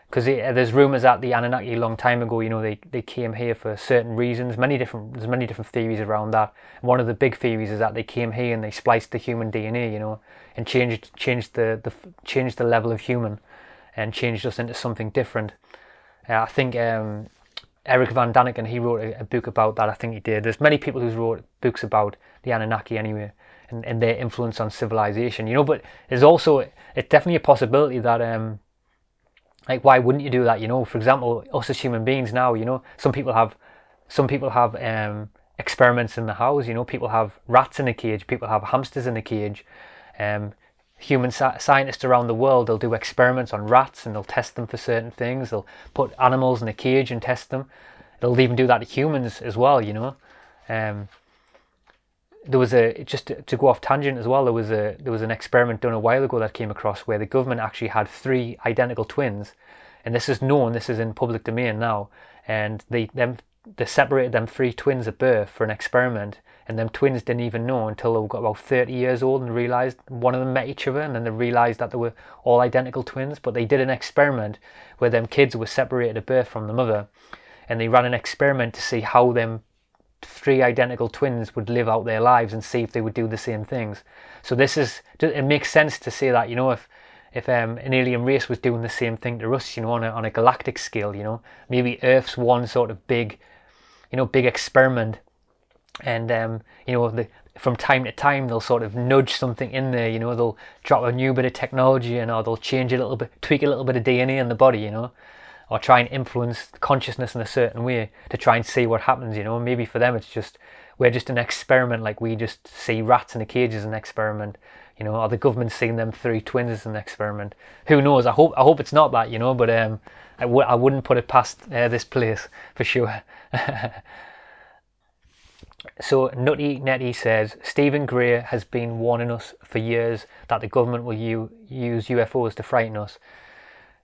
S1: because there's rumors that the Anunnaki a long time ago, you know, they, they came here for certain reasons. Many different there's many different theories around that. One of the big theories is that they came here and they spliced the human DNA, you know, and changed changed the, the changed the level of human, and changed us into something different. Uh, I think um, Eric Von Daniken, he wrote a, a, book about that. I think he did. There's many people who wrote books about the Anunnaki anyway, and, and their influence on civilization. You know, but there's also it's definitely a possibility that um, like why wouldn't you do that? You know, for example, us as human beings now, you know, some people have some people have um, experiments in the house. You know, people have rats in a cage, people have hamsters in a cage. Um, human scientists around the world they'll do experiments on rats and they'll test them for certain things. They'll put animals in a cage and test them. They'll even do that to humans as well you know? Um, there was a just to, to, go off tangent as well there was a there was an experiment done a while ago that came across where the government actually had three identical twins and this is known this is in public domain now and they them they separated them three twins at birth for an experiment and them twins didn't even know until they got about 30 years old and realized one of them met each other and then they realized that they were all identical twins but they did an experiment where them kids were separated at birth from the mother and they ran an experiment to see how them three identical twins would live out their lives and see if they would do the same things. So this is it makes sense to say that you know if if um, an alien race was doing the same thing to us you know on a, on a galactic scale you know maybe earth's one sort of big you know big experiment and um, you know the, from time to time they'll sort of nudge something in there you know they'll drop a new bit of technology and or they'll change a little bit tweak a little bit of dna in the body you know or try and influence consciousness in a certain way to try and see what happens you know. Maybe for them it's just we're just an experiment like we just see rats in a cage as an experiment you know or the government's seeing them three twins as an experiment. Who knows? I hope i hope it's not that you know but um I w- I wouldn't put it past uh, this place for sure So Nutty Netty says Steven Greer has been warning us for years that the government will u- use UFOs to frighten us.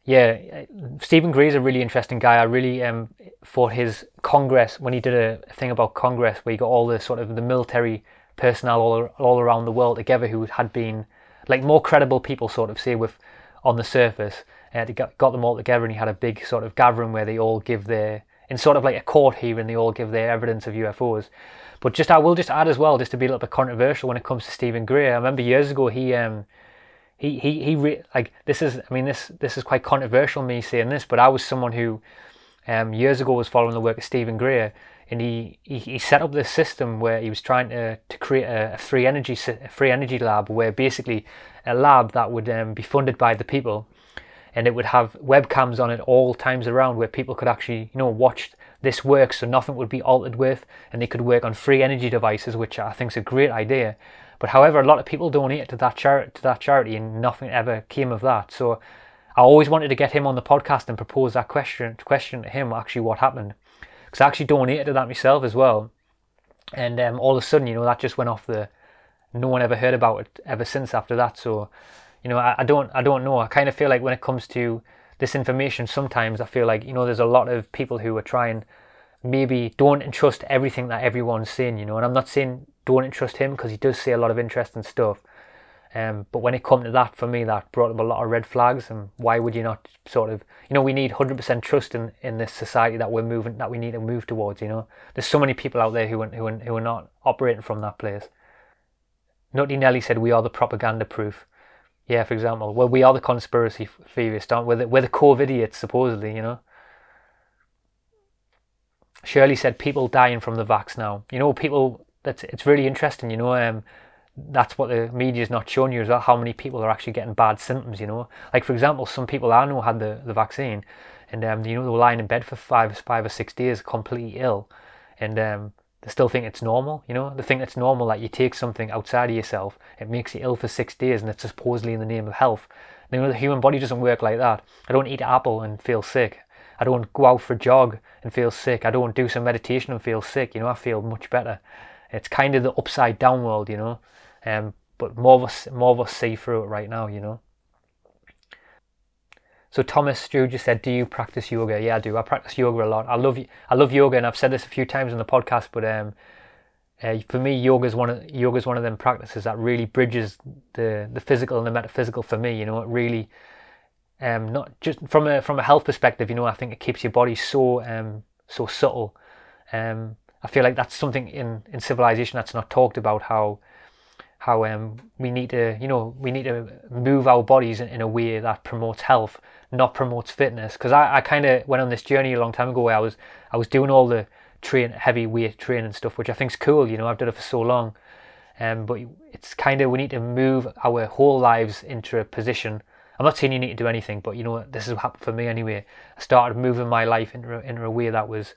S1: Yeah, Steven Greer is a really interesting guy. I really um for his Congress when he did a thing about Congress where he got all the sort of the military personnel all all around the world together who had been like more credible people sort of say with on the surface. Uh, he got, got them all together and he had a big sort of gathering where they all give their in sort of like a court hearing they all give their evidence of UFOs. But just I will just add as well, just to be a little bit controversial when it comes to Steven Greer. I remember years ago he um he he he re- like this is I mean this this is quite controversial me saying this, but I was someone who um years ago was following the work of Steven Greer and he, he, he set up this system where he was trying to, to create a, a free energy a free energy lab where basically a lab that would um, be funded by the people and it would have webcams on it all times around where people could actually you know watch this works so nothing would be altered with and they could work on free energy devices which i think is a great idea. But however a lot of people donate to that charity to that charity and nothing ever came of that. So i always wanted to get him on the podcast and propose that question question to him actually what happened. Because i actually donated to that myself as well. And um, all of a sudden you know that just went off the no one ever heard about it ever since after that. So you know I, I don't i don't know. I kind of feel like when it comes to this information sometimes I feel like you know there's a lot of people who are trying maybe don't entrust everything that everyone's saying you know and I'm not saying don't entrust him because he does say a lot of interesting stuff. Um, but when it come to that for me that brought up a lot of red flags and why would you not sort of you know we need 100% trust in, in this society that we're moving that we need to move towards you know. There's so many people out there who who who are not operating from that place. Nutty Nelly said we are the propaganda proof yeah, for example, well, we are the conspiracy theorists, aren't we? We're the, we're the idiots, supposedly, you know. Shirley said people dying from the vax now. You know, people. That's it's really interesting. You know, um, that's what the media's not showing you is how many people are actually getting bad symptoms. You know, like for example, some people I know had the, the vaccine, and um, you know they were lying in bed for five five or six days, completely ill, and um, they still think it's normal, you know? They think it's normal that you take something outside of yourself, it makes you ill for six days, and it's supposedly in the name of health. You know, the human body doesn't work like that. I don't eat apple and feel sick. I don't go out for a jog and feel sick. I don't do some meditation and feel sick. You know, I feel much better. It's kind of the upside down world, you know. Um, but more of us, more of us see through it right now, you know. So Thomas just said, "Do you practice yoga?" Yeah, I do. I practice yoga a lot. I love I love yoga, and I've said this a few times on the podcast. But um, uh, for me, yoga is one of yoga is one of them practices that really bridges the the physical and the metaphysical. For me, you know, it really um, not just from a from a health perspective. You know, I think it keeps your body so um so subtle. Um, I feel like that's something in in civilization that's not talked about. How how um, we need to, you know, we need to move our bodies in, in a way that promotes health, not promotes fitness. Because I, I kind of went on this journey a long time ago where I was, I was doing all the train, heavy weight training stuff, which I think is cool. You know, I've done it for so long. Um, but it's kind of we need to move our whole lives into a position. I'm not saying you need to do anything, but you know, this is what happened for me anyway. I started moving my life into, into a way that was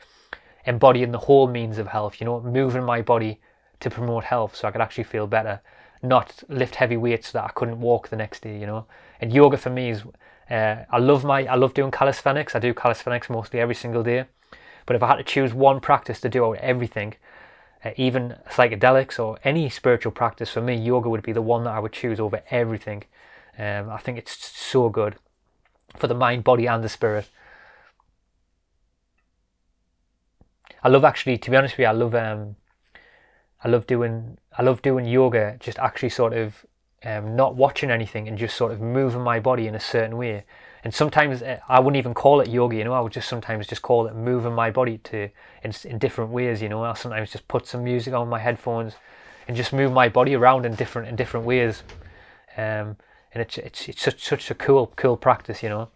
S1: embodying the whole means of health. You know, moving my body to promote health so I could actually feel better, not lift heavy weights that I couldn't walk the next day, you know. And yoga for me is, uh, I love my, I love doing calisthenics. I do calisthenics mostly every single day. But if I had to choose one practice to do out everything, uh, even psychedelics or any spiritual practice, for me, yoga would be the one that I would choose over everything. Um, I think it's so good for the mind, body, and the spirit. I love actually, to be honest with you, I love um, I love doing I love doing yoga. Just actually sort of um, not watching anything and just sort of moving my body in a certain way. And sometimes uh, I wouldn't even call it yoga, you know. I would just sometimes just call it moving my body to in, in different ways, you know. I'll sometimes just put some music on my headphones and just move my body around in different in different ways. Um, and it's it's it's such such a cool cool practice, you know.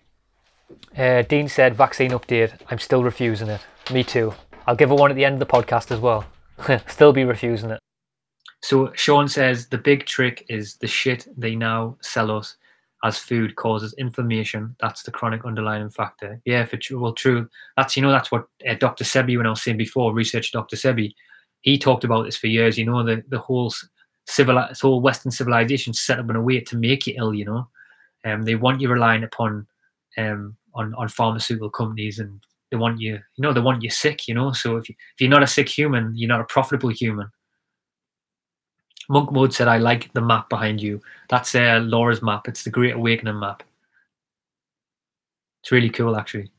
S1: Uh, Dean said, "Vaccine update. I'm still refusing it. Me too. I'll give it one at the end of the podcast as well. still be refusing it." So Sean says the big trick is the shit they now sell us as food causes inflammation. That's the chronic underlying factor. Yeah, for true. Well, true. That's you know that's what uh, Dr. Sebi, when I was saying before, research Dr. Sebi, he talked about this for years. You know the the whole civil, whole Western civilization set up in a way to make you ill. You know, um, they want you relying upon um on on pharmaceutical companies and they want you, you know, they want you sick. You know, so if you, if you're not a sick human, you're not a profitable human. Monk Mode said, I like the map behind you. That's uh, Laura's map. It's the Great Awakening map. It's really cool, actually.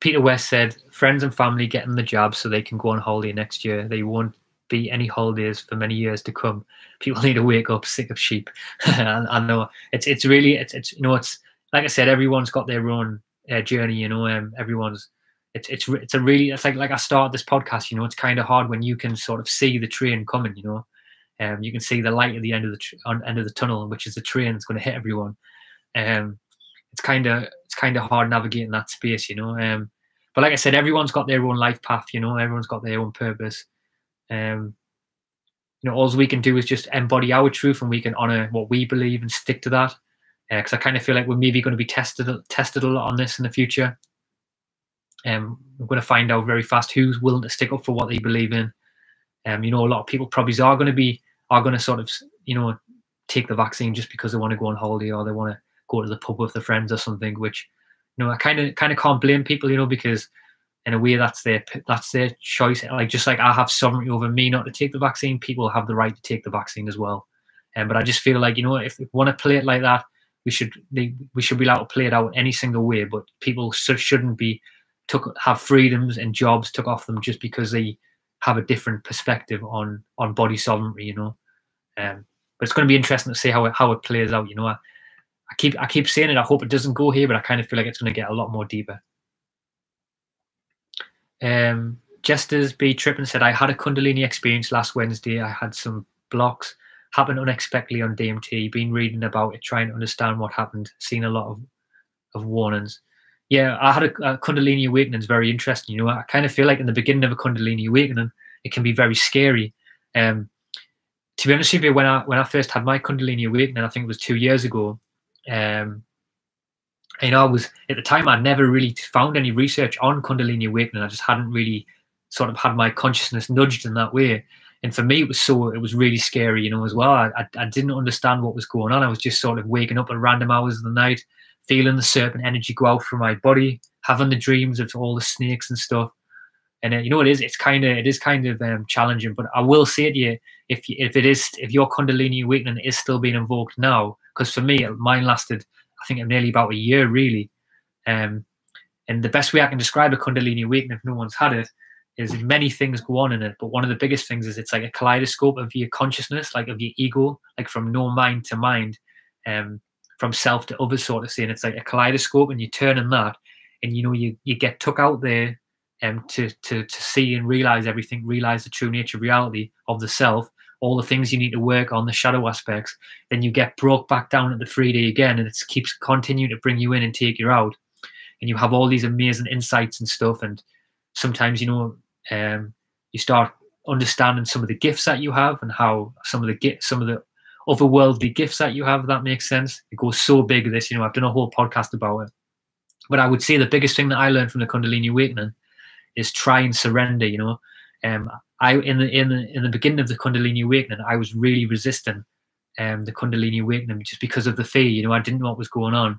S1: Peter West said, friends and family getting the jab so they can go on holiday next year. They won't be any holidays for many years to come. People need to wake up sick of sheep. I know it's it's really it's it's you know it's like I said, everyone's got their own uh, journey. You know, um, everyone's it's it's it's a really it's like like I started this podcast. You know, it's kind of hard when you can sort of see the train coming. You know, um, you can see the light at the end of the tr- on, end of the tunnel, which is the train that's going to hit everyone. Um, it's kind of it's kind of hard navigating that space. You know, um, but like I said, everyone's got their own life path. You know, everyone's got their own purpose. Um, you know, all we can do is just embody our truth, and we can honor what we believe and stick to that. Because uh, I kind of feel like we're maybe going to be tested tested a lot on this in the future. Um, we're going to find out very fast who's willing to stick up for what they believe in. Um, you know, a lot of people probably are going to be are going to sort of you know take the vaccine just because they want to go on holiday or they want to go to the pub with their friends or something. Which you know, I kind of kind of can't blame people, you know, because in a way that's their that's their choice. Like just like I have sovereignty over me not to take the vaccine, people have the right to take the vaccine as well. Um, but I just feel like you know if we want to play it like that, we should we should be allowed to play it out any single way. But people shouldn't be took have freedoms and jobs took off them just because they have a different perspective on on body sovereignty, you know. Um, but it's going to be interesting to see how it how it plays out. You know, I, I keep I keep saying it. I hope it doesn't go here, but I kind of feel like it's going to get a lot more deeper. Um, Jesters B Trippin said I had a Kundalini experience last Wednesday. I had some blocks happened unexpectedly on DMT. Been reading about it, trying to understand what happened. Seen a lot of of warnings yeah, I had a, a Kundalini awakening. It's very interesting. You know, I kind of feel like in the beginning of a Kundalini awakening, it can be very scary. Um, to be honest with you, when I when I first had my Kundalini awakening, I think it was two years ago. Um, you know, I was at the time I'd never really found any research on Kundalini awakening. I just hadn't really sort of had my consciousness nudged in that way. And for me, it was so it was really scary, you know, as well. I, I, I didn't understand what was going on. I was just sort of waking up at random hours of the night, feeling the serpent energy go out from my body, having the dreams of all the snakes and stuff. And uh, you know, it is. It's kind of it is kind of um, challenging. But I will say to you, if if it is if your Kundalini awakening is still being invoked now, because for me, mine lasted I think nearly about a year really. Um, and the best way I can describe a Kundalini awakening, if no one's had it, is many things go on in it. But one of the biggest things is it's like a kaleidoscope of your consciousness, like of your ego, like from no mind to mind. Um, from self to other sort of thing. it's like a kaleidoscope, and you turn in that, and you know you you get took out there um, to to to see and realize everything, realize the true nature, reality of the self, all the things you need to work on, the shadow aspects. Then you get brought back down at the 3D again, and it keeps continuing to bring you in and take you out, and you have all these amazing insights and stuff. And sometimes you know um, you start understanding some of the gifts that you have and how some of the get some of the otherworldly gifts that you have. that makes sense. It goes so big. This, you know, I've done a whole podcast about it. But I would say the biggest thing that I learned from the Kundalini awakening is try and surrender. You know, um, I in the in the in the beginning of the Kundalini awakening, I was really resisting um, the Kundalini awakening just because of the fear. You know, I didn't know what was going on,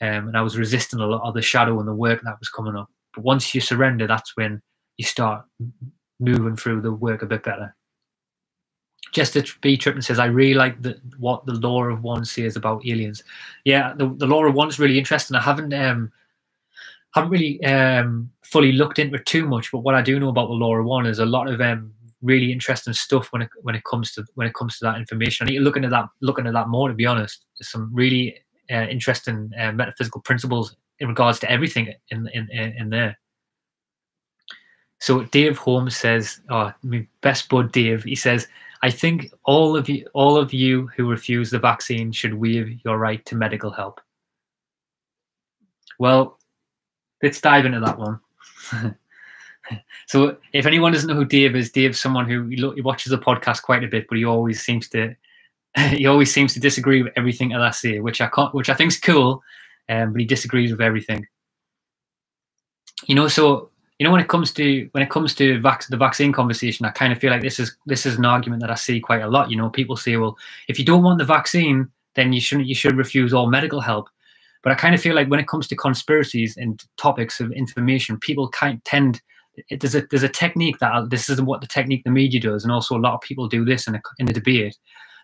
S1: um, and I was resisting a lot of the shadow and the work that was coming up. But once you surrender, that's when you start moving through the work a bit better. Jester B Trippin says, I really like the, what the law of one says about aliens. Yeah, the, the law of one's really interesting. I haven't um haven't really um, fully looked into it too much, but what I do know about the Law of One is a lot of um, really interesting stuff when it when it comes to when it comes to that information. I need to look into that looking at that more. To be honest, there's some really uh, interesting uh, metaphysical principles in regards to everything in in in there. So Dave Holmes says, "Oh, my best bud Dave." He says, "I think all of you, all of you who refuse the vaccine, should waive your right to medical help." Well, let's dive into that one. so, if anyone doesn't know who Dave is, Dave's someone who he watches the podcast quite a bit, but he always seems to he always seems to disagree with everything that I say, which I can't, which I think is cool, um, but he disagrees with everything. You know, so you know when it comes to when it comes to vac- the vaccine conversation, I kind of feel like this is this is an argument that I see quite a lot. You know, people say, well, if you don't want the vaccine, then you shouldn't you should refuse all medical help. But I kind of feel like when it comes to conspiracies and topics of information, people kind tend it, there's a there's a technique that this is what the technique the media does, and also a lot of people do this in a, in a debate.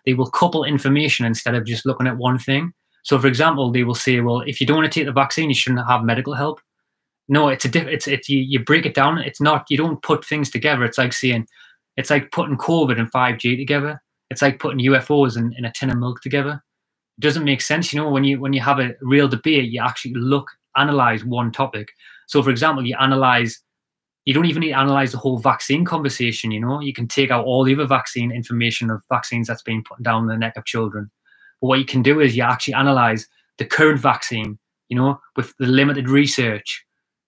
S1: They will couple information instead of just looking at one thing. So, for example, they will say, "Well, if you don't want to take the vaccine, you shouldn't have medical help." No, it's a diff- it's it's you, you break it down. It's not you don't put things together. It's like saying, it's like putting COVID and five G together. It's like putting UFOs in, in a tin of milk together It doesn't make sense. You know, when you when you have a real debate, you actually look analyze one topic. So, for example, you analyze. You don't even need to analyze the whole vaccine conversation. You know, you can take out all the other vaccine information of vaccines that's being put down the neck of children. But what you can do is you actually analyze the current vaccine. You know, with the limited research,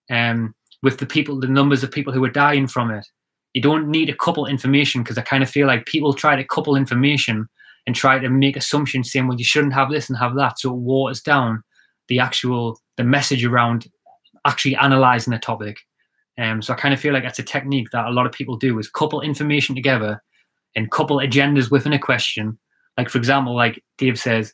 S1: um, with the people, the numbers of people who are dying from it. You don't need a couple information because I kind of feel like people try to couple information and try to make assumptions saying, well, you shouldn't have this and have that. So it waters down the actual the message around actually analyzing a topic. Um, so I kind of feel like that's a technique that a lot of people do is couple information together and couple agendas within a question. Like for example, like Dave says,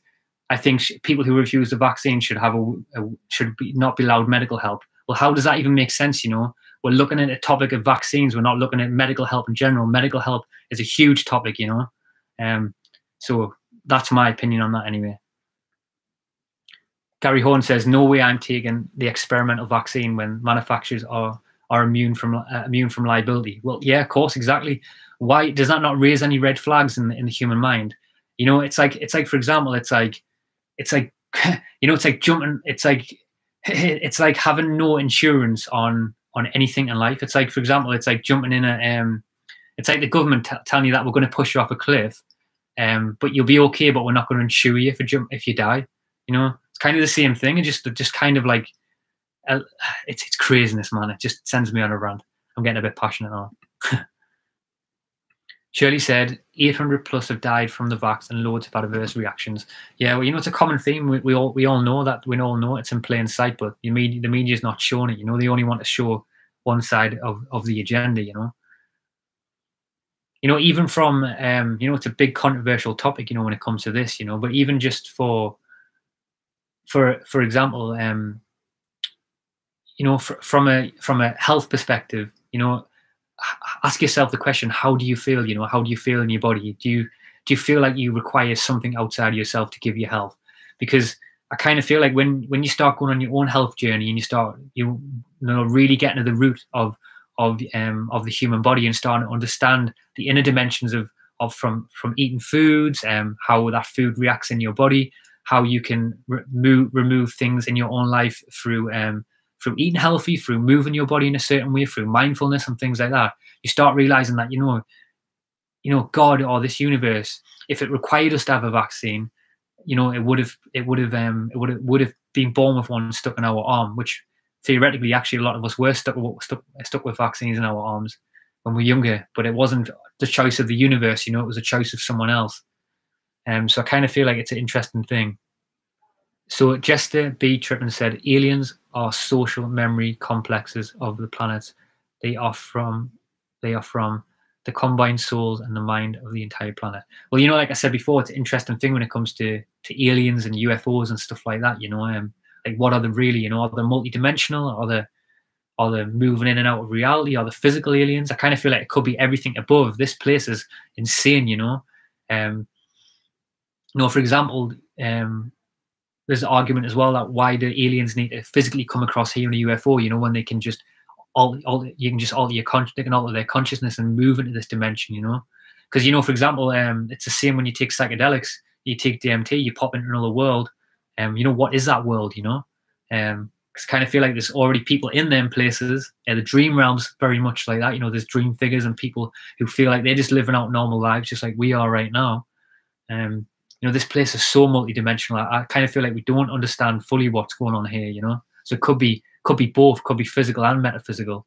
S1: I think sh- people who refuse the vaccine should have a, a should be not be allowed medical help. Well, how does that even make sense? You know, we're looking at a topic of vaccines. We're not looking at medical help in general. Medical help is a huge topic. You know, um, so that's my opinion on that anyway. Gary Horn says, "No way, I'm taking the experimental vaccine when manufacturers are are immune from uh, immune from liability." Well, yeah, of course, exactly. Why does that not raise any red flags in in the human mind? You know, it's like it's like for example, it's like it's like you know, it's like jumping. It's like it's like having no insurance on on anything in life. It's like, for example, it's like jumping in a um, it's like the government t- telling you that we're going to push you off a cliff, um, but you'll be okay. But we're not going to insure you if you jump if you die. You know, it's kind of the same thing. And just just kind of like uh, it's it's craziness, man. It just sends me on a rant. I'm getting a bit passionate now. Shirley said 800 plus have died from the vax and loads of adverse reactions. Yeah, well, you know, it's a common theme. We, we all we all know that. We all know it's in plain sight, but the media the media's not showing it. You know, they only want to show one side of, of the agenda. You know, you know, even from um, you know, it's a big controversial topic, you know, when it comes to this, you know, but even just for for for example, um, you know, fr- from a from a health perspective, you know, ask yourself the question: How do you feel? You know, how do you feel in your body? Do you do you feel like you require something outside yourself to give you health? Because I kind of feel like when when you start going on your own health journey and you start you know really getting to the root of of um, of the human body and starting to understand the inner dimensions of of from from eating foods and um, how that food reacts in your body, how you can remove remove things in your own life through um, through eating healthy, through moving your body in a certain way, through mindfulness and things like that. You start realizing that you know, you know, God or this universe, if it required us to have a vaccine, you know, it would have it would have um, it would have would have been born with one stuck in our arm, which theoretically, actually, a lot of us were stuck, stuck, stuck with vaccines in our arms when we were younger, but it wasn't the choice of the universe, you know, it was a choice of someone else. Um, so I kind of feel like it's an interesting thing. So Jester B. Trippin said, aliens are social memory complexes of the planets. They are from, they are from the combined souls and the mind of the entire planet. Well, you know, like I said before, it's an interesting thing when it comes to to aliens and UFOs and stuff like that. You know, um, like what are they really? You know, are they multidimensional? Are they are they moving in and out of reality? Are the physical aliens? I kind of feel like it could be everything above. This place is insane, you know. Um, know, for example, um, there's an argument as well that why do aliens need to physically come across here in a UFO? You know, when they can just all, all you can just alter your they can alter their consciousness and move into this dimension. You know, because you know, for example, um, it's the same when you take psychedelics. You take DMT, you pop into another world. Um, you know, what is that world? You know, um, because kind of feel like there's already people in them places. Yeah, the dream realms very much like that. You know, there's dream figures and people who feel like they're just living out normal lives, just like we are right now. Um, you know, this place is so multidimensional. I, I kind of feel like we don't understand fully what's going on here. You know, so it could be could be both, could be physical and metaphysical.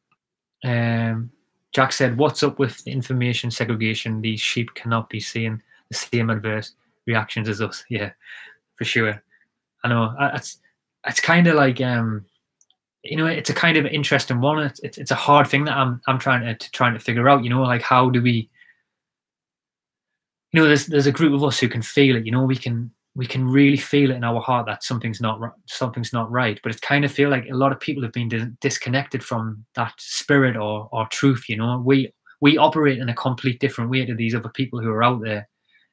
S1: Um, Jack said, "What's up with the information segregation? These sheep cannot be seeing the same adverse reactions as us." Yeah, for sure. I know. It's it's kind of like um, you know, it's a kind of interesting one. It's, it's, it's a hard thing that I'm I'm trying to, to trying to figure out. You know, like how do we? You know, there's there's a group of us who can feel it. You know, we can we can really feel it in our heart that something's not something's not right. But it kind of feel like a lot of people have been dis- disconnected from that spirit or or truth. You know, we we operate in a complete different way to these other people who are out there.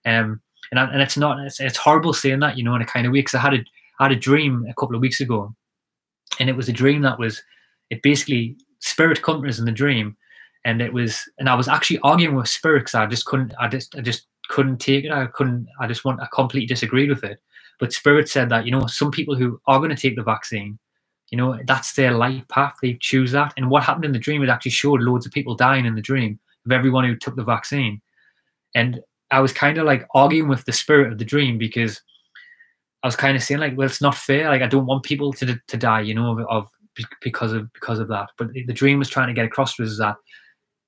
S1: Um, and and it's not it's, it's horrible saying that. You know, in a kind of way because I had a I had a dream a couple of weeks ago, and it was a dream that was it basically spirit companies in the dream, and it was and I was actually arguing with spirit because I just couldn't I just I just couldn't take it. I couldn't I just want I completely disagreed with it. But spirit said that you know some people who are going to take the vaccine, you know that's their life path. They choose that. And what happened in the dream? It actually showed loads of people dying in the dream of everyone who took the vaccine, and I was kind of like arguing with the spirit of the dream because I was kind of saying like, well, it's not fair. Like, I don't want people to to die, you know, of, of because of because of that. But the dream was trying to get across was that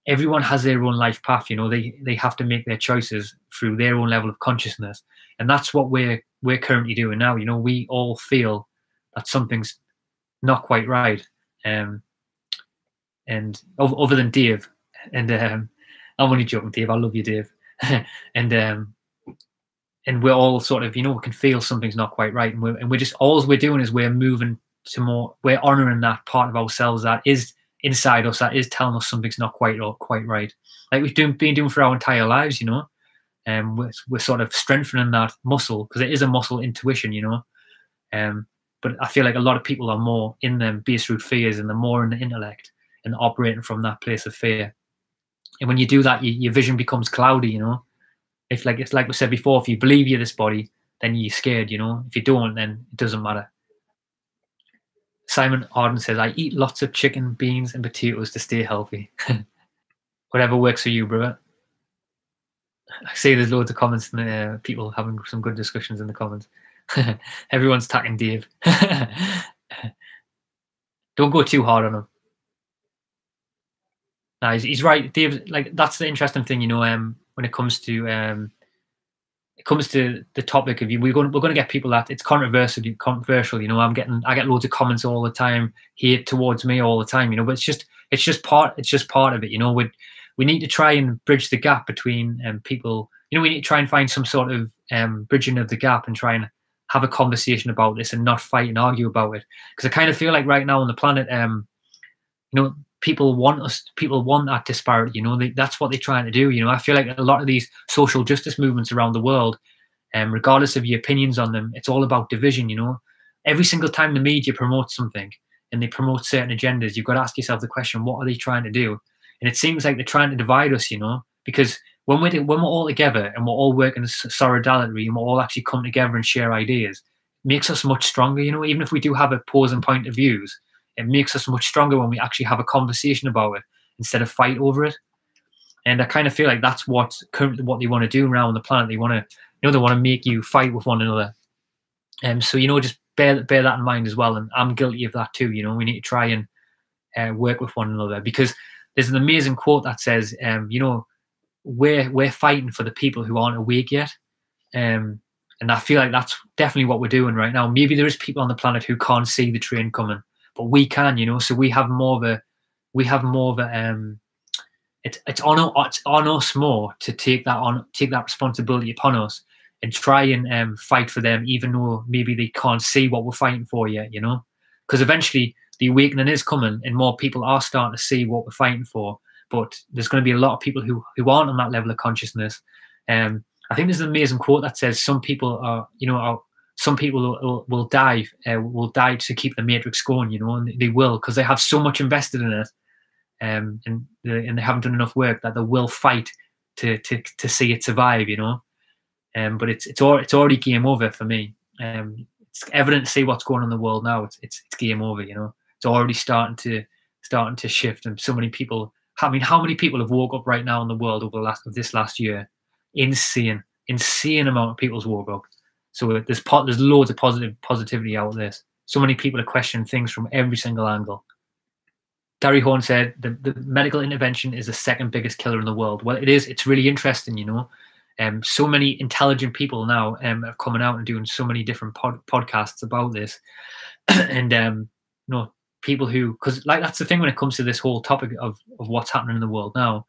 S1: everyone has their own life path. You know, they they have to make their choices through their own level of consciousness, and that's what we're we're currently doing now. You know, we all feel that something's not quite right. Um, and other than Dave, and um, I'm only joking, Dave. I love you, Dave. and um, and we're all sort of you know we can feel something's not quite right and we're, and we're just all we're doing is we're moving to more we're honoring that part of ourselves that is inside us that is telling us something's not quite or quite right. Like we've doing, been doing for our entire lives you know? And um, we're, we're sort of strengthening that muscle because it is a muscle intuition you know? Um but i feel like a lot of people are more in them base root fears and they're more in the intellect and operating from that place of fear. And when you do that you, your vision becomes cloudy you know? If like it's like we said before, if you believe you're this body, then you're scared, you know. If you don't, then it doesn't matter. Simon Arden says, I eat lots of chicken, beans, and potatoes to stay healthy. Whatever works for you, bro. I see there's loads of comments and people having some good discussions in the comments. Everyone's attacking Dave. Don't go too hard on him. No, he's, he's right. Dave, like that's the interesting thing, you know. Um, when it comes to um, it comes to the topic of you. We're going we're going to get people that it's controversial. Controversial, you know. I'm getting I get loads of comments all the time here towards me all the time, you know. But it's just it's just part it's just part of it, you know. We we need to try and bridge the gap between um, people. You know, we need to try and find some sort of um, bridging of the gap and try and have a conversation about this and not fight and argue about it. Because I kind of feel like right now on the planet, um, you know, people want us people want that disparity you know they, that's what they're trying to do you know. I feel like a lot of these social justice movements around the world and um, regardless of your opinions on them it's all about division you know. Every single time the media promotes something and they promote certain agendas you've got to ask yourself the question what are they trying to do? And it seems like they're trying to divide us you know because when we're when we're all together and we're all working in solidarity and we're all actually come together and share ideas makes us much stronger you know even if we do have opposing point of views it makes us much stronger when we actually have a conversation about it instead of fight over it. And I kind of feel like that's what currently what they want to do around the planet. They want to, you know, they want to make you fight with one another. And um, so, you know, just bear bear that in mind as well. And I'm guilty of that too. You know, we need to try and uh, work with one another because there's an amazing quote that says, um, you know, we're we're fighting for the people who aren't awake yet. Um, and I feel like that's definitely what we're doing right now. Maybe there is people on the planet who can't see the train coming, but we can, you know. So we have more of a, we have more of a, um, it's it's on it's on us more to take that on, take that responsibility upon us, and try and um, fight for them, even though maybe they can't see what we're fighting for yet, you know. Because eventually the awakening is coming, and more people are starting to see what we're fighting for. But there's going to be a lot of people who who aren't on that level of consciousness. Um, I think there's an amazing quote that says some people are, you know, are some people will, will die uh, will die to keep the matrix going you know and they will because they have so much invested in it um, and they, and they haven't done enough work that they will fight to to to see it survive you know? Um, but it's it's all it's already game over for me. Um, it's evident to see what's going on in the world now. It's, it's it's game over you know? It's already starting to starting to shift and so many people I mean how many people have woke up right now in the world over the last of this last year? Insane. Insane amount of people's woke up so there's there's loads of positive positivity out of this. So many people are questioning things from every single angle. Gary Horn said the, the medical intervention is the second biggest killer in the world. Well, it is. It's really interesting, you know. Um, so many intelligent people now um, are coming out and doing so many different pod- podcasts about this, and um, you know, people who because like that's the thing when it comes to this whole topic of of what's happening in the world now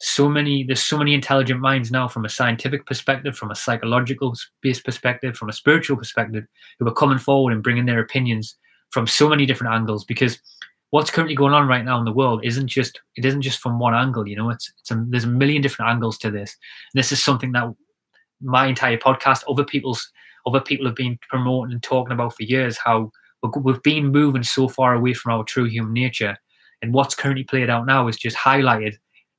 S1: so many there's so many intelligent minds now from a scientific perspective from a psychological based perspective from a spiritual perspective who are coming forward and bringing their opinions from so many different angles because what's currently going on right now in the world isn't just it isn't just from one angle you know it's, it's a, there's a million different angles to this. And this is something that my entire podcast other people's other people have been promoting and talking about for years how we've been moving so far away from our true human nature. And what's currently played out now is just highlighted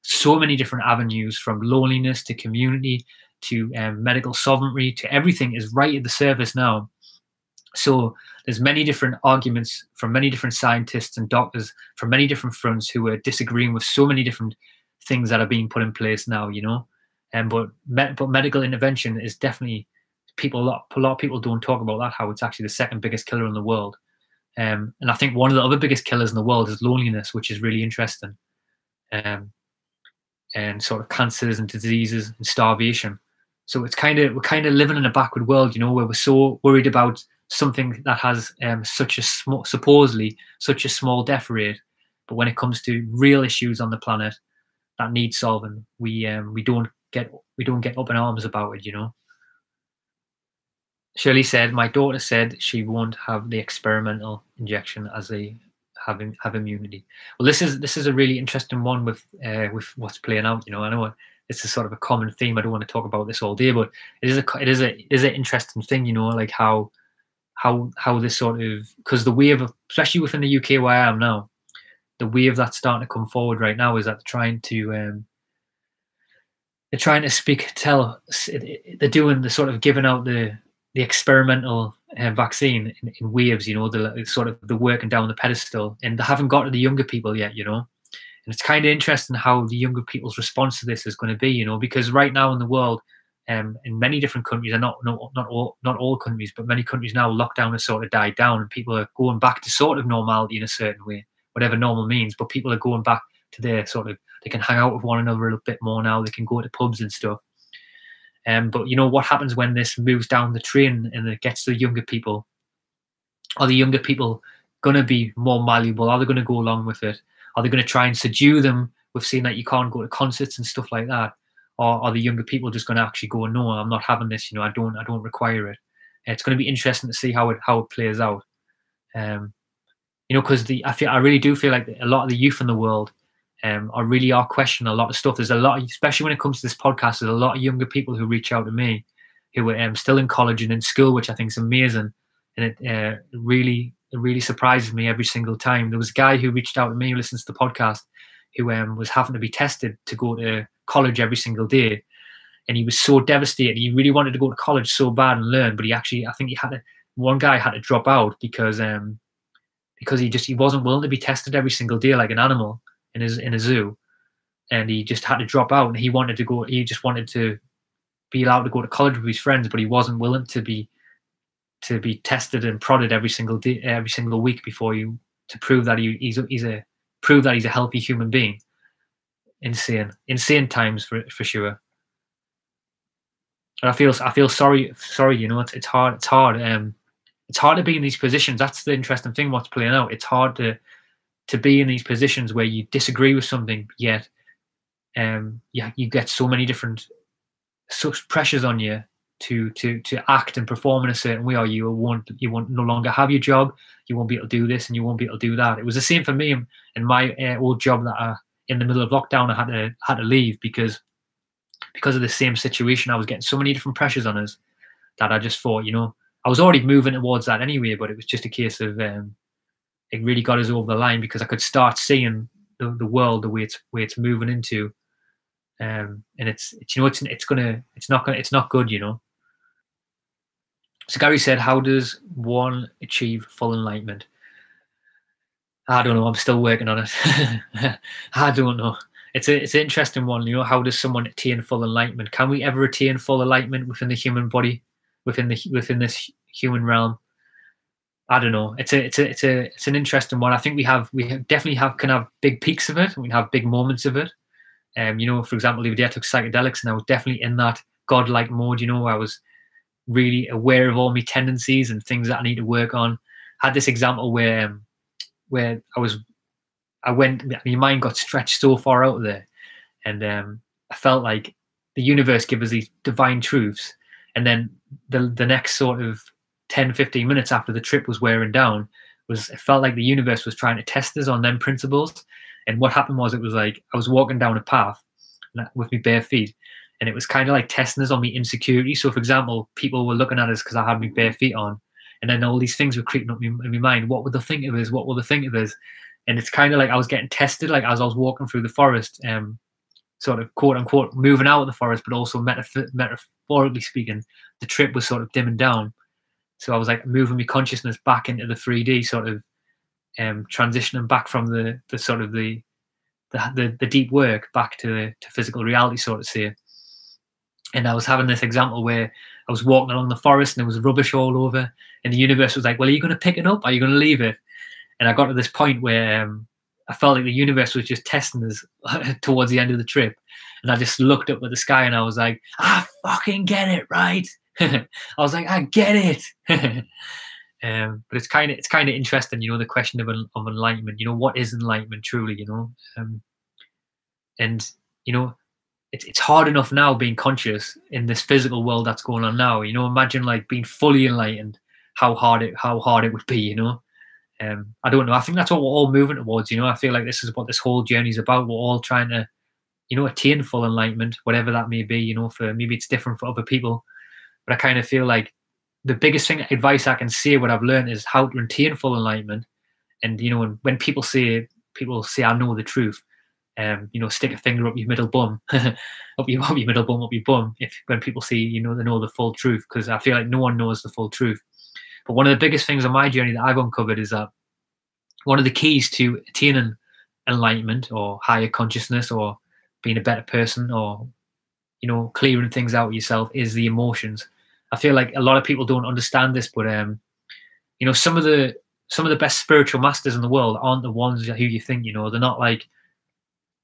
S1: so many different avenues from loneliness to community to um, medical sovereignty to everything is right at the surface now. So there's many different arguments from many different scientists and doctors from many different fronts who are disagreeing with so many different things that are being put in place now. You know, and um, but but medical intervention is definitely people a lot a lot of people don't talk about that how it's actually the second biggest killer in the world. Um, and I think one of the other biggest killers in the world is loneliness, which is really interesting. Um, and sort of cancers and diseases and starvation. So it's kind of we're kind of living in a backward world, you know, where we're so worried about something that has um, such a small, supposedly such a small death rate, but when it comes to real issues on the planet that need solving, we um, we don't get we don't get up in arms about it, you know. Shirley said, "My daughter said she won't have the experimental injection as a having have immunity. Well, this is this is a really interesting one with uh, with what's playing out. You know, I know it's a sort of a common theme. I don't want to talk about this all day, but it is a it is a it is an interesting thing. You know, like how how how this sort of because the wave of especially within the UK where I am now, the wave that's starting to come forward right now is that they're trying to um, they're trying to speak tell they're doing the sort of giving out the the experimental uh, vaccine in, in, waves, you know, the sort of the working down the pedestal, and they haven't got to the younger people yet, you know. And it's kind of interesting how the younger people's response to this is going to be, you know, because right now in the world, um, in many different countries, and not not not all not all countries, but many countries now, lockdown has sort of died down, and people are going back to sort of normality in a certain way, whatever normal means. But people are going back to their sort of they can hang out with one another a little bit more now. They can go to pubs and stuff. Um, but you know what happens when this moves down the train and it gets to the younger people? Are the younger people going to be more malleable? Are they going to go along with it? Are they going to try and subdue them with seeing that you can't go to concerts and stuff like that? Or are the younger people just going to actually go, no, I'm not having this. You know, I don't, I don't require it. It's going to be interesting to see how it how it plays out. Um, you know, because the I feel I really do feel like a lot of the youth in the world um, I really are questioning a lot of stuff. There's a lot, especially when it comes to this podcast, there's a lot of younger people who reach out to me who are um, still in college and in school, which I think is amazing. And it uh, really, it really surprises me every single time. There was a guy who reached out to me who listens to the podcast who um, was having to be tested to go to college every single day. And he was so devastated. He really wanted to go to college so bad and learn, but he actually, I think he had to, one guy had to drop out because um, because he just he wasn't willing to be tested every single day like an animal in his in a zoo, and he just had to drop out. And he wanted to go. He just wanted to be allowed to go to college with his friends, but he wasn't willing to be to be tested and prodded every single day, every single week before you to prove that he, he's a, he's a prove that he's a healthy human being. Insane, insane times for for sure. And I feel I feel sorry sorry. You know, it's it's hard. It's hard. Um, it's hard to be in these positions. That's the interesting thing. What's playing out. It's hard to to be in these positions where you disagree with something, yet um, yeah, you get so many different such pressures on you to to to act and perform in a certain way, or you won't you won't no longer have your job, you won't be able to do this, and you won't be able to do that. It was the same for me in, in my uh, old job that I, in the middle of lockdown I had to had to leave because because of the same situation. I was getting so many different pressures on us that I just thought, you know, I was already moving towards that anyway, but it was just a case of um, it really got us over the line because I could start seeing the, the world the way it's way it's moving into, um, and it's, it's you know it's it's gonna it's not gonna it's not good, you know. So Gary said, "How does one achieve full enlightenment?" I don't know. I'm still working on it. I don't know. It's a it's an interesting one. You know, how does someone attain full enlightenment? Can we ever attain full enlightenment within the human body, within the within this human realm? I don't know. It's a it's a it's a it's an interesting one. I think we have we definitely have can have big peaks of it. We have big moments of it. Um, you know, for example, the other day I took psychedelics and I was definitely in that godlike mode. You know, I was really aware of all my tendencies and things that I need to work on. I had this example where um, where I was, I went, my mind got stretched so far out there, and um, I felt like the universe gave us these divine truths, and then the the next sort of 10, 15 minutes after the trip was wearing down, was it felt like the universe was trying to test us on them principles. And what happened was it was like I was walking down a path with my bare feet, and it was kind of like testing us on my insecurity. So, for example, people were looking at us because I had my bare feet on, and then all these things were creeping up in my mind. What would they think of us? What will they think of us? And it's kind of like I was getting tested, like as I was walking through the forest, um, sort of quote unquote moving out of the forest, but also metaph- metaphorically speaking, the trip was sort of dimming down. So I was like moving my consciousness back into the 3D, sort of um, transitioning back from the the sort of the the, the, the deep work back to to physical reality, sort of say. And I was having this example where I was walking along the forest and there was rubbish all over, and the universe was like, "Well, are you going to pick it up? Are you going to leave it?" And I got to this point where um, I felt like the universe was just testing us towards the end of the trip, and I just looked up at the sky and I was like, "I fucking get it, right?" I was like, "I get it." um, but it's kind of it's kind of interesting, you know, the question of, of enlightenment. You know, what is enlightenment truly? You know, um, and you know, it's it's hard enough now being conscious in this physical world that's going on now. You know, imagine like being fully enlightened, how hard it how hard it would be. You know, um, I don't know. I think that's what we're all moving towards. You know, I feel like this is what this whole journey is about. We're all trying to, you know, attain full enlightenment, whatever that may be. You know, for maybe it's different for other people, but I kind of feel like the biggest thing advice I can say what I've learned is how to attain full enlightenment. And you know, when, when people say people say I know the truth, um, you know, stick a finger up your middle bum, up your up your middle bum, up your bum. If when people say you know, they know the full truth, because I feel like no one knows the full truth. But one of the biggest things on my journey that I've uncovered is that one of the keys to attaining enlightenment or higher consciousness or being a better person or you know clearing things out yourself is the emotions. I feel like a lot of people don't understand this, but um, you know, some of the some of the best spiritual masters in the world aren't the ones who you think. You know, they're not like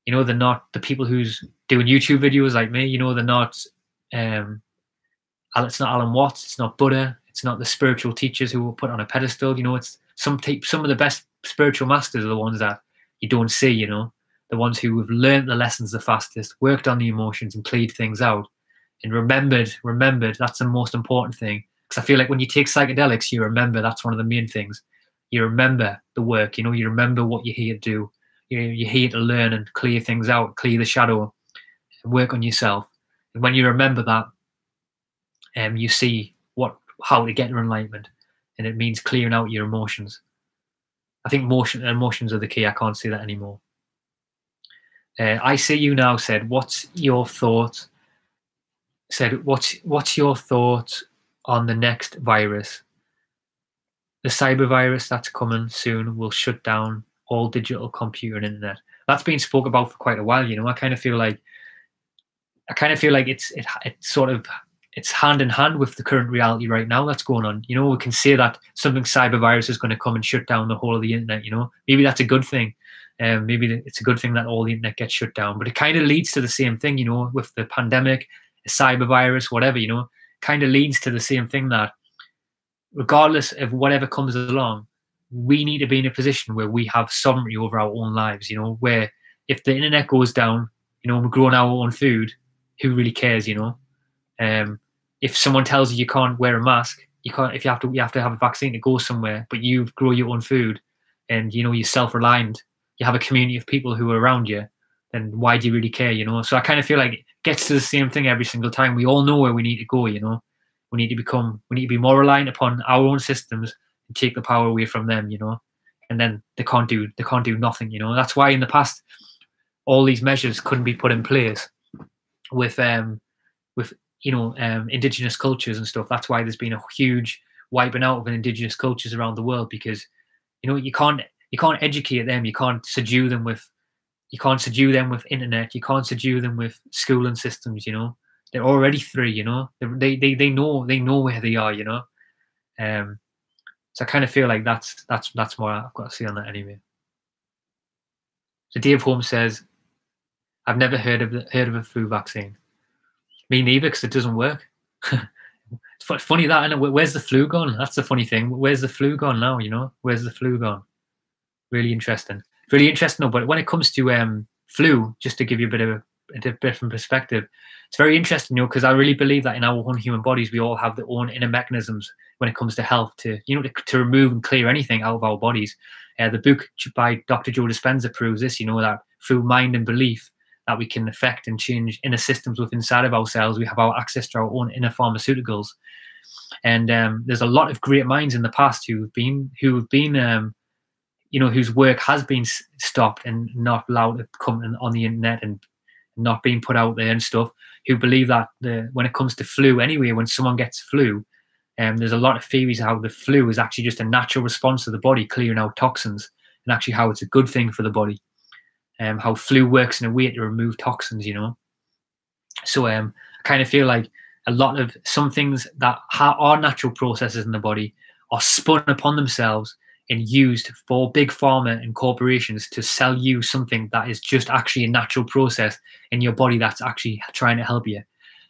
S1: you know they're not the people who's doing youtube videos like me you know they're not um it's not alan watts it's not buddha it's not the spiritual teachers who were put on a pedestal you know it's some type, some of the best spiritual masters are the ones that you don't see you know the ones who have learned the lessons the fastest worked on the emotions and cleared things out and remembered remembered that's the most important thing because i feel like when you take psychedelics you remember that's one of the main things you remember the work you know you remember what you're here to do you you're here to learn and clear things out, clear the shadow, work on yourself. And when you remember that, um, you see what how to get your enlightenment, and it means clearing out your emotions. I think motion emotions are the key. I can't say that anymore. Uh, I see you now. Said, what's your thought? Said, what's what's your thoughts on the next virus? The cyber virus that's coming soon will shut down all digital computer and internet. That's been spoke about for quite a while. You know, I kind of feel like I kind of feel like it's it, it's sort of it's hand in hand with the current reality right now that's going on. You know, we can say that something cyber virus is going to come and shut down the whole of the internet. You know, maybe that's a good thing. Um, maybe it's a good thing that all the internet gets shut down. But it kind of leads to the same thing. You know, with the pandemic, cyber virus, whatever. You know, kind of leads to the same thing that regardless of whatever comes along, we need to be in a position where we have sovereignty over our own lives, you know, where if the internet goes down, you know, we're growing our own food, who really cares, you know? Um, if someone tells you you can't wear a mask, you can't if you have to you have to have a vaccine to go somewhere, but you grow your own food and you know you're self reliant, you have a community of people who are around you, then why do you really care, you know? So I kind of feel like gets to the same thing every single time. We all know where we need to go, you know. We need to become, we need to be more reliant upon our own systems and take the power away from them, you know. And then they can't do, they can't do nothing, you know. That's why in the past, all these measures couldn't be put in place with, um, with you know, um, indigenous cultures and stuff. That's why there's been a huge wiping out of indigenous cultures around the world because, you know, you can't, you can't educate them, you can't subdue them with you can't subdue them with internet. You can't subdue them with schooling systems you know. They're already three you know. They they, they know they know where they are you know. Um so i kind of feel like that's that's that's more i've got to see on that anyway. So dave holmes says i've never heard of the, heard of a flu vaccine. Me neither because it doesn't work. It's funny that and where's the flu gone? That's the funny thing. Where's the flu gone now you know? Where's the flu gone? Really interesting really interesting. But when it comes to um, flu, just to give you a bit of a, a different perspective, it's very interesting, you know, because I really believe that in our own human bodies, we all have their own inner mechanisms when it comes to health to, you know, to, to remove and clear anything out of our bodies. Uh, the book by Dr. Joe Dispenza proves this, you know, that through mind and belief, that we can affect and change inner systems within inside of ourselves. We have our access to our own inner pharmaceuticals, and um, there's a lot of great minds in the past who've been who've been um, you know, whose work has been stopped and not allowed to come on the internet and not being put out there and stuff, who believe that the when it comes to flu anyway, when someone gets flu, um, there's a lot of theories how the flu is actually just a natural response of the body clearing out toxins, and actually how it's a good thing for the body, um, how flu works in a way to remove toxins, you know. So um, I kind of feel like a lot of some things that are natural processes in the body are spun upon themselves and used for big pharma and corporations to sell you something that is just actually a natural process in your body that's actually trying to help you.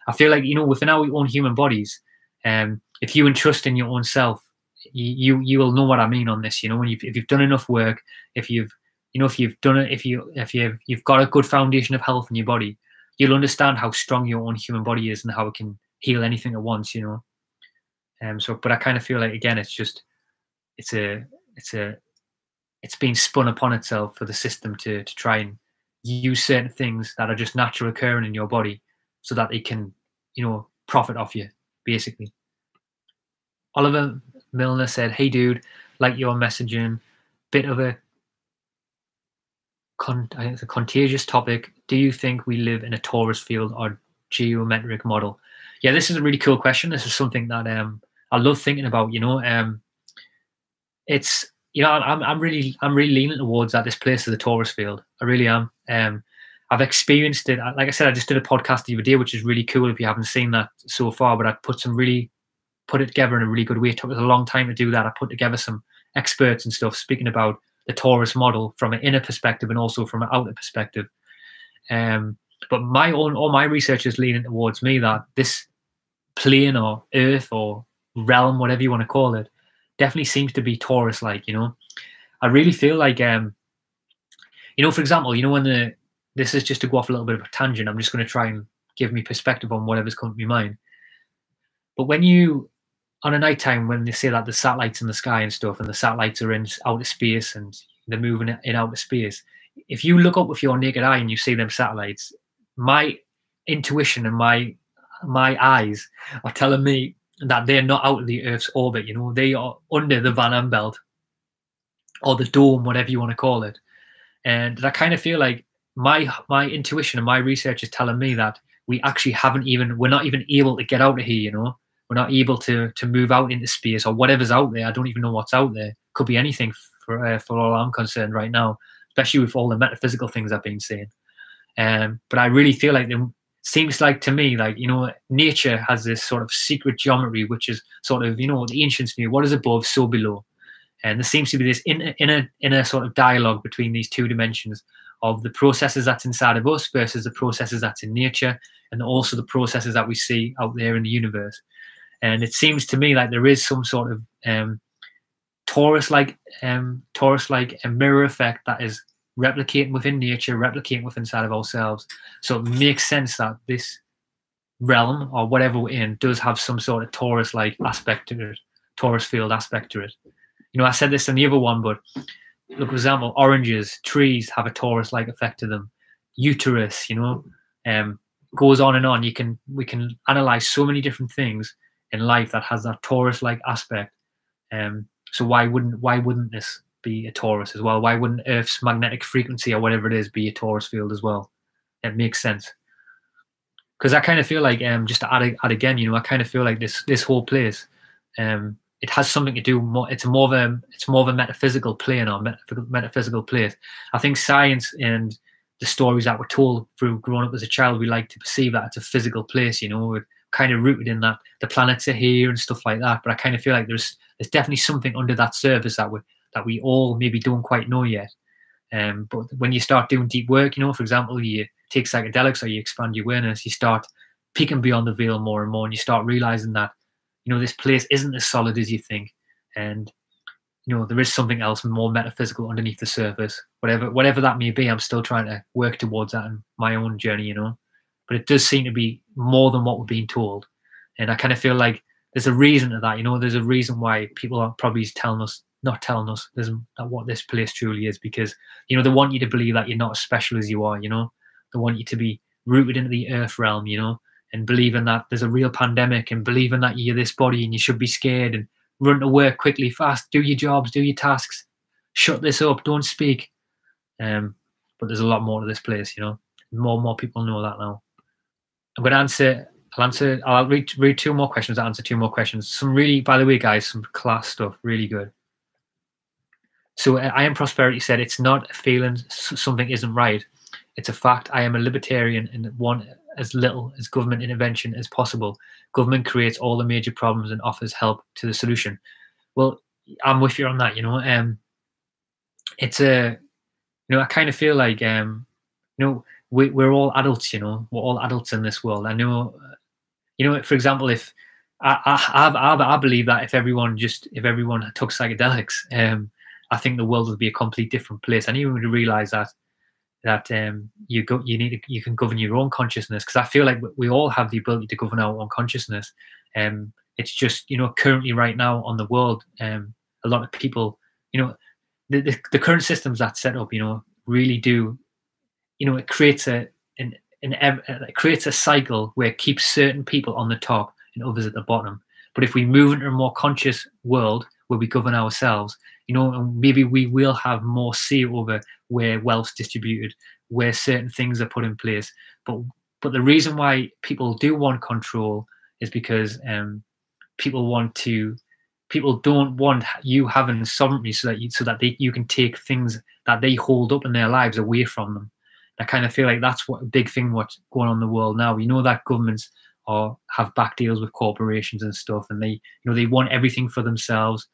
S1: I feel like you know within our own human bodies, um, if you entrust in your own self, you, you will know what I mean on this. You know when you've if you've done enough work, if you've you know if you've done it, if you if you you've got a good foundation of health in your body, you'll understand how strong your own human body is and how it can heal anything at once. You know, um. So, but I kind of feel like again, it's just it's a it's a it's been spun upon itself for the system to to try and use certain things that are just natural occurring in your body so that they can you know profit off you basically. Oliver milner said hey dude like your messaging bit of a con- it's a contagious topic. Do you think we live in a torus field or geometric model? Yeah this is a really cool question. This is something that um i love thinking about you know um it's you know I'm I'm really I'm really leaning towards that this place is a torus field. I really am. Um, I've experienced it. Like I said, I just did a podcast the other day, which is really cool. If you haven't seen that so far, but I put some really put it together in a really good way. It took us a long time to do that. I put together some experts and stuff speaking about the torus model from an inner perspective and also from an outer perspective. Um, but my own all my research is leaning towards me that this plane or earth or realm, whatever you want to call it, definitely seems to be torus like, you know. I really feel like um you know, for example, you know, when the this is just to go off a little bit of a tangent, I'm just gonna try and give me perspective on whatever's coming to my mind. But when you on a night time when they say that the satellites in the sky and stuff and the satellites are in outer space and they're moving in outer space, if you look up with your naked eye and you see them satellites, my intuition and my my eyes are telling me that they're not out of the Earth's orbit. You know, they are under the Van Allen belt or the dome, whatever you want to call it. And I kind of feel like my my intuition and my research is telling me that we actually haven't even we're not even able to get out of here. You know, we're not able to to move out into space or whatever's out there. I don't even know what's out there. Could be anything for uh, for all I'm concerned right now, especially with all the metaphysical things I've been saying. Um, but I really feel like seems like to me like you know nature has this sort of secret geometry which is sort of you know the ancients knew what is above so below. And there seems to be this inner inner inner sort of dialogue between these two dimensions of the processes that's inside of us versus the processes that's in nature and also the processes that we see out there in the universe. And it seems to me like there is some sort of um, torus like um, torus like a mirror effect that is replicating within nature, replicating within inside of ourselves. So it makes sense that this realm or whatever we're in does have some sort of torus like aspect to it, torus field aspect to it. You know, I said this in the other one, but look, for example, oranges, trees have a torus like effect to them. Uterus, you know, um, goes on and on. You can we can analyze so many different things in life that has that torus-like aspect. Um, so why wouldn't why wouldn't this be a torus as well? Why wouldn't Earth's magnetic frequency or whatever it is be a torus field as well? It makes sense. Because I kind of feel like, um, just to add, add again, you know, I kind of feel like this this whole place, um, it has something to do more. It's more of a it's more of a metaphysical plane or metaphysical, place. I think science and the stories that were told through growing up as a child, we like to perceive that it's a physical place. You know, we're kind of rooted in that the planets are here and stuff like that. But I kind of feel like there's there's definitely something under that surface that we that we all maybe don't quite know yet. Um, but when you start doing deep work, you know, for example, you take psychedelics or you expand your awareness, you start peeking beyond the veil more and more, and you start realizing that, you know, this place isn't as solid as you think, and you know there is something else more metaphysical underneath the surface. Whatever, whatever that may be, I'm still trying to work towards that in my own journey, you know. But it does seem to be more than what we're being told, and I kind of feel like there's a reason to that. You know, there's a reason why people are probably telling us not telling us what this place truly is because you know they want you to believe that you're not as special as you are you know they want you to be rooted into the earth realm you know and believing that there's a real pandemic and believing that you're this body and you should be scared and run to work quickly fast do your jobs do your tasks shut this up don't speak um but there's a lot more to this place you know more and more people know that now i'm going to answer I'll answer. I'll read read two more questions. I'll answer two more questions. Some really, by the way, guys, some class stuff. Really good. So uh, I am prosperity said it's not a feeling something isn't right. It's a fact. I am a libertarian and want as little as government intervention as possible. Government creates all the major problems and offers help to the solution. Well, I'm with you on that. You know, um, it's a, you know, I kind of feel like, um, you know, we, we're all adults. You know, we're all adults in this world. I know, uh, you know, for example, if I, I, I, I believe that if everyone just if everyone took psychedelics, um, I think the world would be a complete different place. And you would realize that that um, you go, you need to, you can govern your own consciousness because I feel like we all have the ability to govern our own consciousness. Um, it's just you know currently right now on the world, um, a lot of people, you know, the, the, the current systems that set up, you know, really do, you know, it creates a an, an it creates a cycle where it keeps certain people on the top and others at the bottom. But if we move into a more conscious world where we govern ourselves, you know, maybe we will have more say over where wealth's distributed, where certain things are put in place. But but the reason why people do want control is because um, people want to people don't want you having sovereignty so that you so that they you can take things that they hold up in their lives away from them. I kind of feel like that's what a big thing what's going on in the world now. We know that governments are have back deals with corporations and stuff, and they you know they want everything for themselves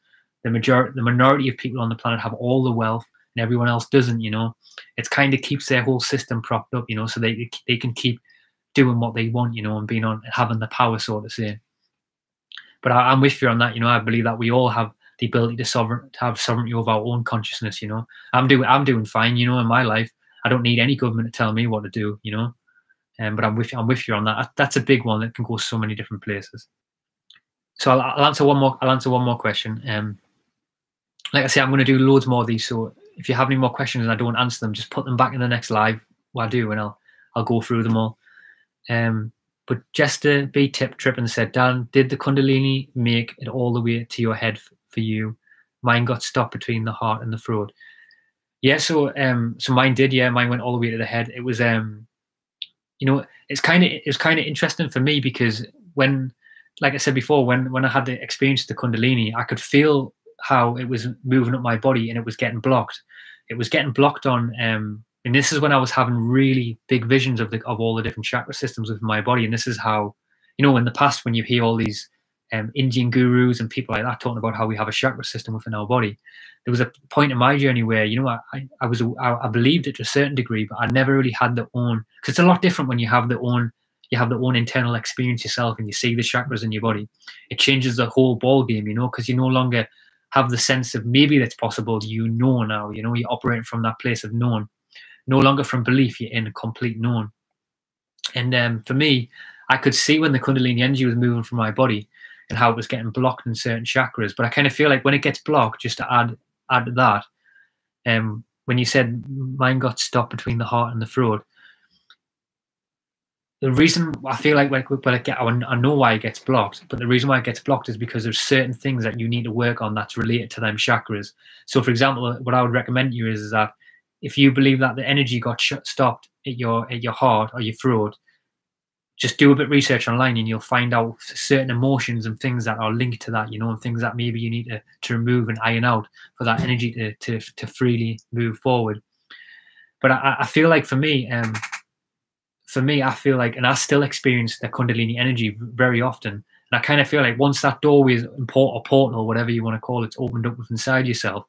S1: the majority the minority of people on the planet have all the wealth and everyone else doesn't you know. It kind of keeps their whole system propped up you know so they they can keep doing what they want you know and being on having the power so to say. But I, am with you on that you know. I believe that we all have the ability to sovereign to have sovereignty over our own consciousness you know. I'm doing i'm doing fine you know in my life. I don't need any government to tell me what to do you know. Um, but i'm with you i'm with you on that that's a big one that can go so many different places. So I'll, I'll answer one more i'll answer one more question. Um like I say, I'm going to do loads more of these. So if you have any more questions and I don't answer them, just put them back in the next live. What I do, and I'll I'll go through them all. Um, but Jester B tip trip and said, Dan, did the Kundalini make it all the way to your head f- for you? Mine got stopped between the heart and the throat. Yeah, so um, so mine did. Yeah, mine went all the way to the head. It was um, you know, it's kind of it's kind of interesting for me because when, like I said before, when when I had the experience of the Kundalini, I could feel how it was moving up my body and it was getting blocked. It was getting blocked on, um, and this is when I was having really big visions of the of all the different chakra systems within my body. And this is how, you know, in the past when you hear all these um, Indian gurus and people like that talking about how we have a chakra system within our body, there was a point in my journey where you know I I was I, I believed it to a certain degree, but I never really had the own because it's a lot different when you have the own you have the own internal experience yourself and you see the chakras in your body. It changes the whole ball game, you know, because you no longer have the sense of maybe that's possible. You know now, you know, you're operating from that place of known, no longer from belief, you're in complete known. And um, for me, I could see when the Kundalini energy was moving from my body and how it was getting blocked in certain chakras. But I kind of feel like when it gets blocked, just to add add that, um, when you said mine got stopped between the heart and the throat, the reason I feel like when, when it get, I know why it gets blocked, but the reason why it gets blocked is because there's certain things that you need to work on that's related to them chakras. So, for example, what I would recommend you is, is that if you believe that the energy got sh- stopped at your at your heart or your throat, just do a bit of research online and you'll find out certain emotions and things that are linked to that, you know, and things that maybe you need to, to remove and iron out for that energy to, to, to freely move forward. But I, I feel like for me, um, for me, I feel like, and I still experience the Kundalini energy very often. And I kind of feel like once that doorway is important or portal, whatever you want to call it, opened up inside yourself,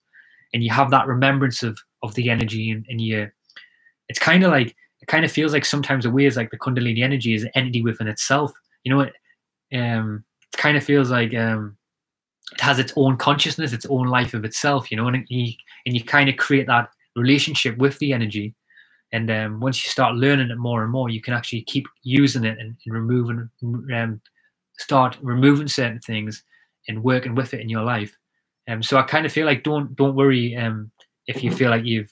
S1: and you have that remembrance of of the energy in, in you, it's kind of like it kind of feels like sometimes the way is like the Kundalini energy is an entity within itself. You know, it um, it kind of feels like um, it has its own consciousness, its own life of itself. You know, and you and you kind of create that relationship with the energy and um, once you start learning it more and more, you can actually keep using it and, and removing, um, start removing certain things and working with it in your life. Um, so I kind of feel like don't don't worry um, if you feel like you've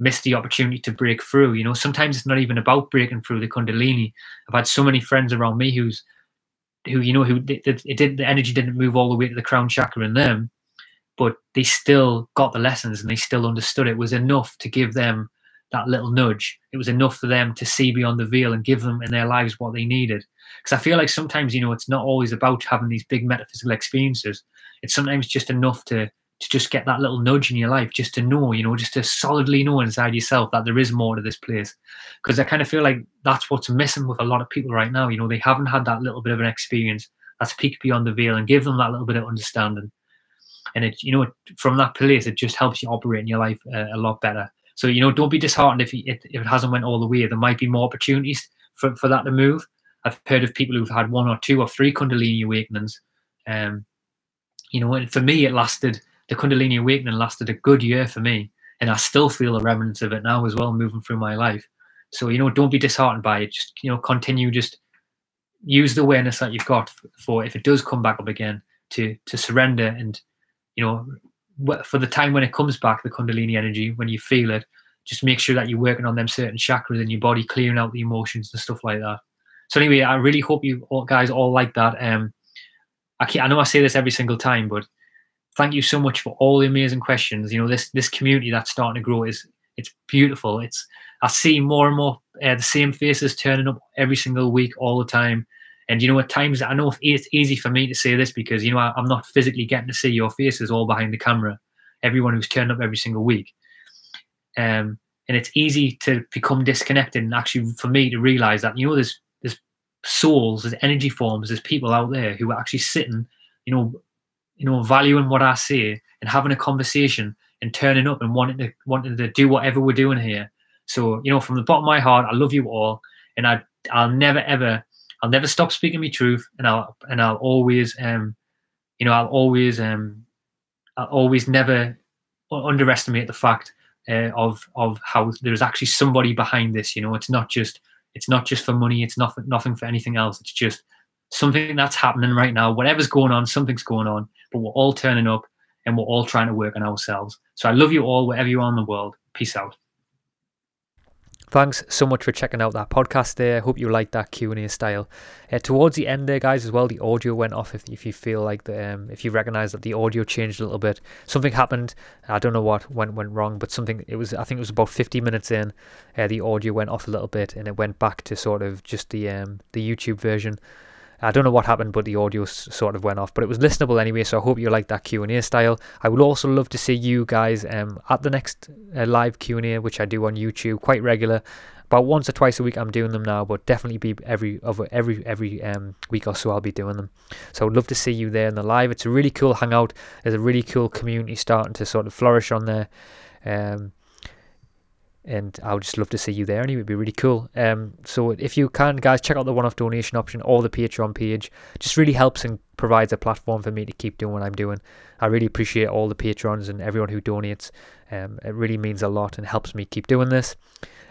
S1: missed the opportunity to break through. You know, sometimes it's not even about breaking through the Kundalini. I've had so many friends around me who's who you know who it, it did the energy didn't move all the way to the crown chakra in them, but they still got the lessons and they still understood it was enough to give them that little nudge. It was enough for them to see beyond the veil and give them in their lives what they needed. Because I feel like sometimes, you know, it's not always about having these big metaphysical experiences. It's sometimes just enough to to just get that little nudge in your life, just to know, you know, just to solidly know inside yourself that there is more to this place. Because I kind of feel like that's what's missing with a lot of people right now. You know, they haven't had that little bit of an experience that's peeked beyond the veil and give them that little bit of understanding. And it, you know, from that place, it just helps you operate in your life a, a lot better. So you know, don't be disheartened if, if it hasn't went all the way. There might be more opportunities for, for that to move. I've heard of people who've had one or two or three Kundalini awakenings. Um, you know, and for me, it lasted. The Kundalini awakening lasted a good year for me, and I still feel the remnants of it now as well, moving through my life. So you know, don't be disheartened by it. Just you know, continue. Just use the awareness that you've got for if it does come back up again to to surrender and you know for the time when it comes back, the Kundalini energy, when you feel it, just make sure that you're working on them certain chakras in your body, clearing out the emotions and stuff like that. So anyway, I really hope you all, guys all like that. Um, I, can I know I say this every single time, but thank you so much for all the amazing questions. You know, this this community that's starting to grow is it's beautiful. It's I see more and more uh, the same faces turning up every single week, all the time. And you know, at times I know it's easy for me to say this because you know I, am not physically getting to see your faces all behind the camera. Everyone who's turned up every single week, um, and it's easy to become disconnected. And actually, for me to realize that you know, there's there's souls, there's energy forms, there's people out there who are actually sitting, you know, you know, valuing what I say and having a conversation and turning up and wanting to wanting to do whatever we're doing here. So you know, from the bottom of my heart, I love you all, and I I'll never ever I'll never stop speaking my truth, and I'll and I'll always um, you know, I'll always um, I'll always never underestimate the fact uh, of of how there's actually somebody behind this. You know, it's not just it's not just for money. It's not nothing for anything else. It's just something that's happening right now. Whatever's going on, something's going on. But we're all turning up, and we're all trying to work on ourselves. So I love you all, wherever you are in the world. Peace out.
S2: Thanks so much for checking out that podcast there. Hope you liked that Q&A style. Uh, towards the end there, guys, as well, the audio went off if, if you feel like the, um, if you recognize that the audio changed a little bit. Something happened. I don't know what went, went wrong, but something, it was, I think it was about 50 minutes in, uh, the audio went off a little bit and it went back to sort of just the, um, the YouTube version. I don't know what happened, but the audio s- sort of went off. But it was listenable anyway, so I hope you like that Q and A style. I would also love to see you guys um, at the next uh, live Q and A, which I do on YouTube quite regular. About once or twice a week, I'm doing them now, but definitely be every over every every um, week or so. I'll be doing them. So I'd love to see you there in the live. It's a really cool hangout. There's a really cool community starting to sort of flourish on there. Um, and I would just love to see you there and It'd be really cool. Um, so if you can, guys, check out the one-off donation option or the Patreon page. Just really helps and provides a platform for me to keep doing what I'm doing. I really appreciate all the patrons and everyone who donates. Um, it really means a lot and helps me keep doing this.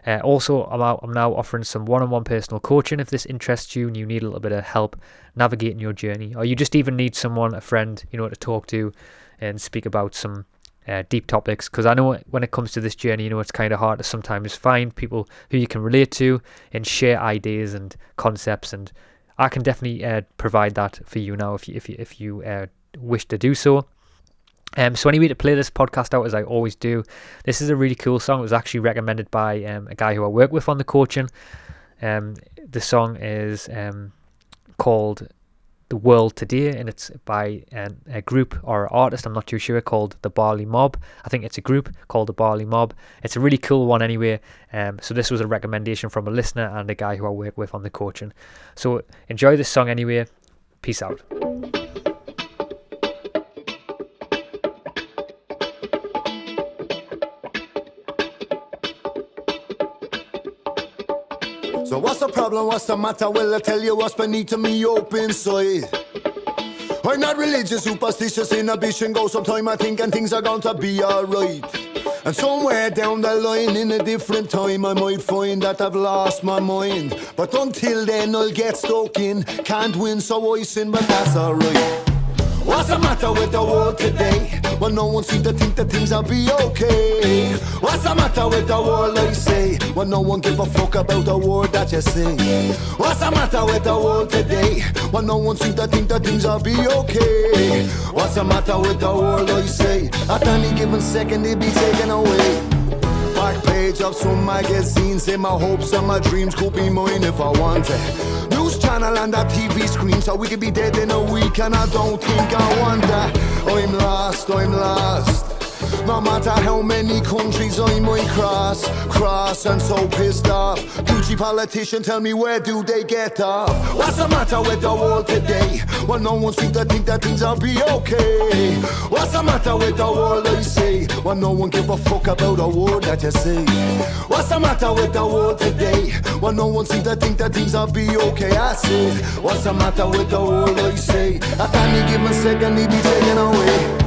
S2: Uh, also, I'm, out, I'm now offering some one-on-one personal coaching if this interests you and you need a little bit of help navigating your journey, or you just even need someone, a friend, you know, to talk to and speak about some
S1: uh, deep topics because I know when it comes to this journey, you know, it's kind of hard to sometimes find people who you can relate to and share ideas and concepts. And I can definitely uh, provide that for you now if you if you if you uh, wish to do so. Um, so anyway, to play this podcast out as I always do, this is a really cool song. It was actually recommended by um, a guy who I work with on the coaching. Um, the song is um, called "The World Today" and it's by um, a group or artist. I'm not too sure called the Barley Mob. I think it's a group called the Barley Mob. It's a really cool one anyway. Um, so this was a recommendation from a listener and a guy who I work with on the coaching. So enjoy this song anyway. Peace out.
S3: So what's the problem? What's the matter? Well, I tell you what's beneath me open side. I'm not religious, superstitious, inhibition goes some time I think and things are going to be alright. And somewhere down the line in a different time I might find that I've lost my mind. But until then I'll get stuck in. Can't win so I sin, but that's alright. What's the matter with the world today? Well, no one seems to think that things will be okay. What's the matter with the world, I say? Well, no one give a fuck about the word that you say. What's the matter with the world today? Well, no one seems to think that things will be okay. What's the matter with the world, I say? At any given second, it be taken away. Back page of some magazines, say my hopes and my dreams could be mine if I wanted. Channel and that TV screen, so we could be dead in a week, and I don't think I want that. I'm lost, I'm lost. No matter how many countries I might cross, cross and so pissed off. Gucci politician, tell me where do they get off? What's the matter with the world today? Well, no one seems to think that things will be okay. What's the matter with the world, I say? Well, no one give a fuck about a word that you say. What's the matter with the world today? Well, no one seems to think that things will be okay. I say, what's the matter with the world, I say? At any given second, it be taken away.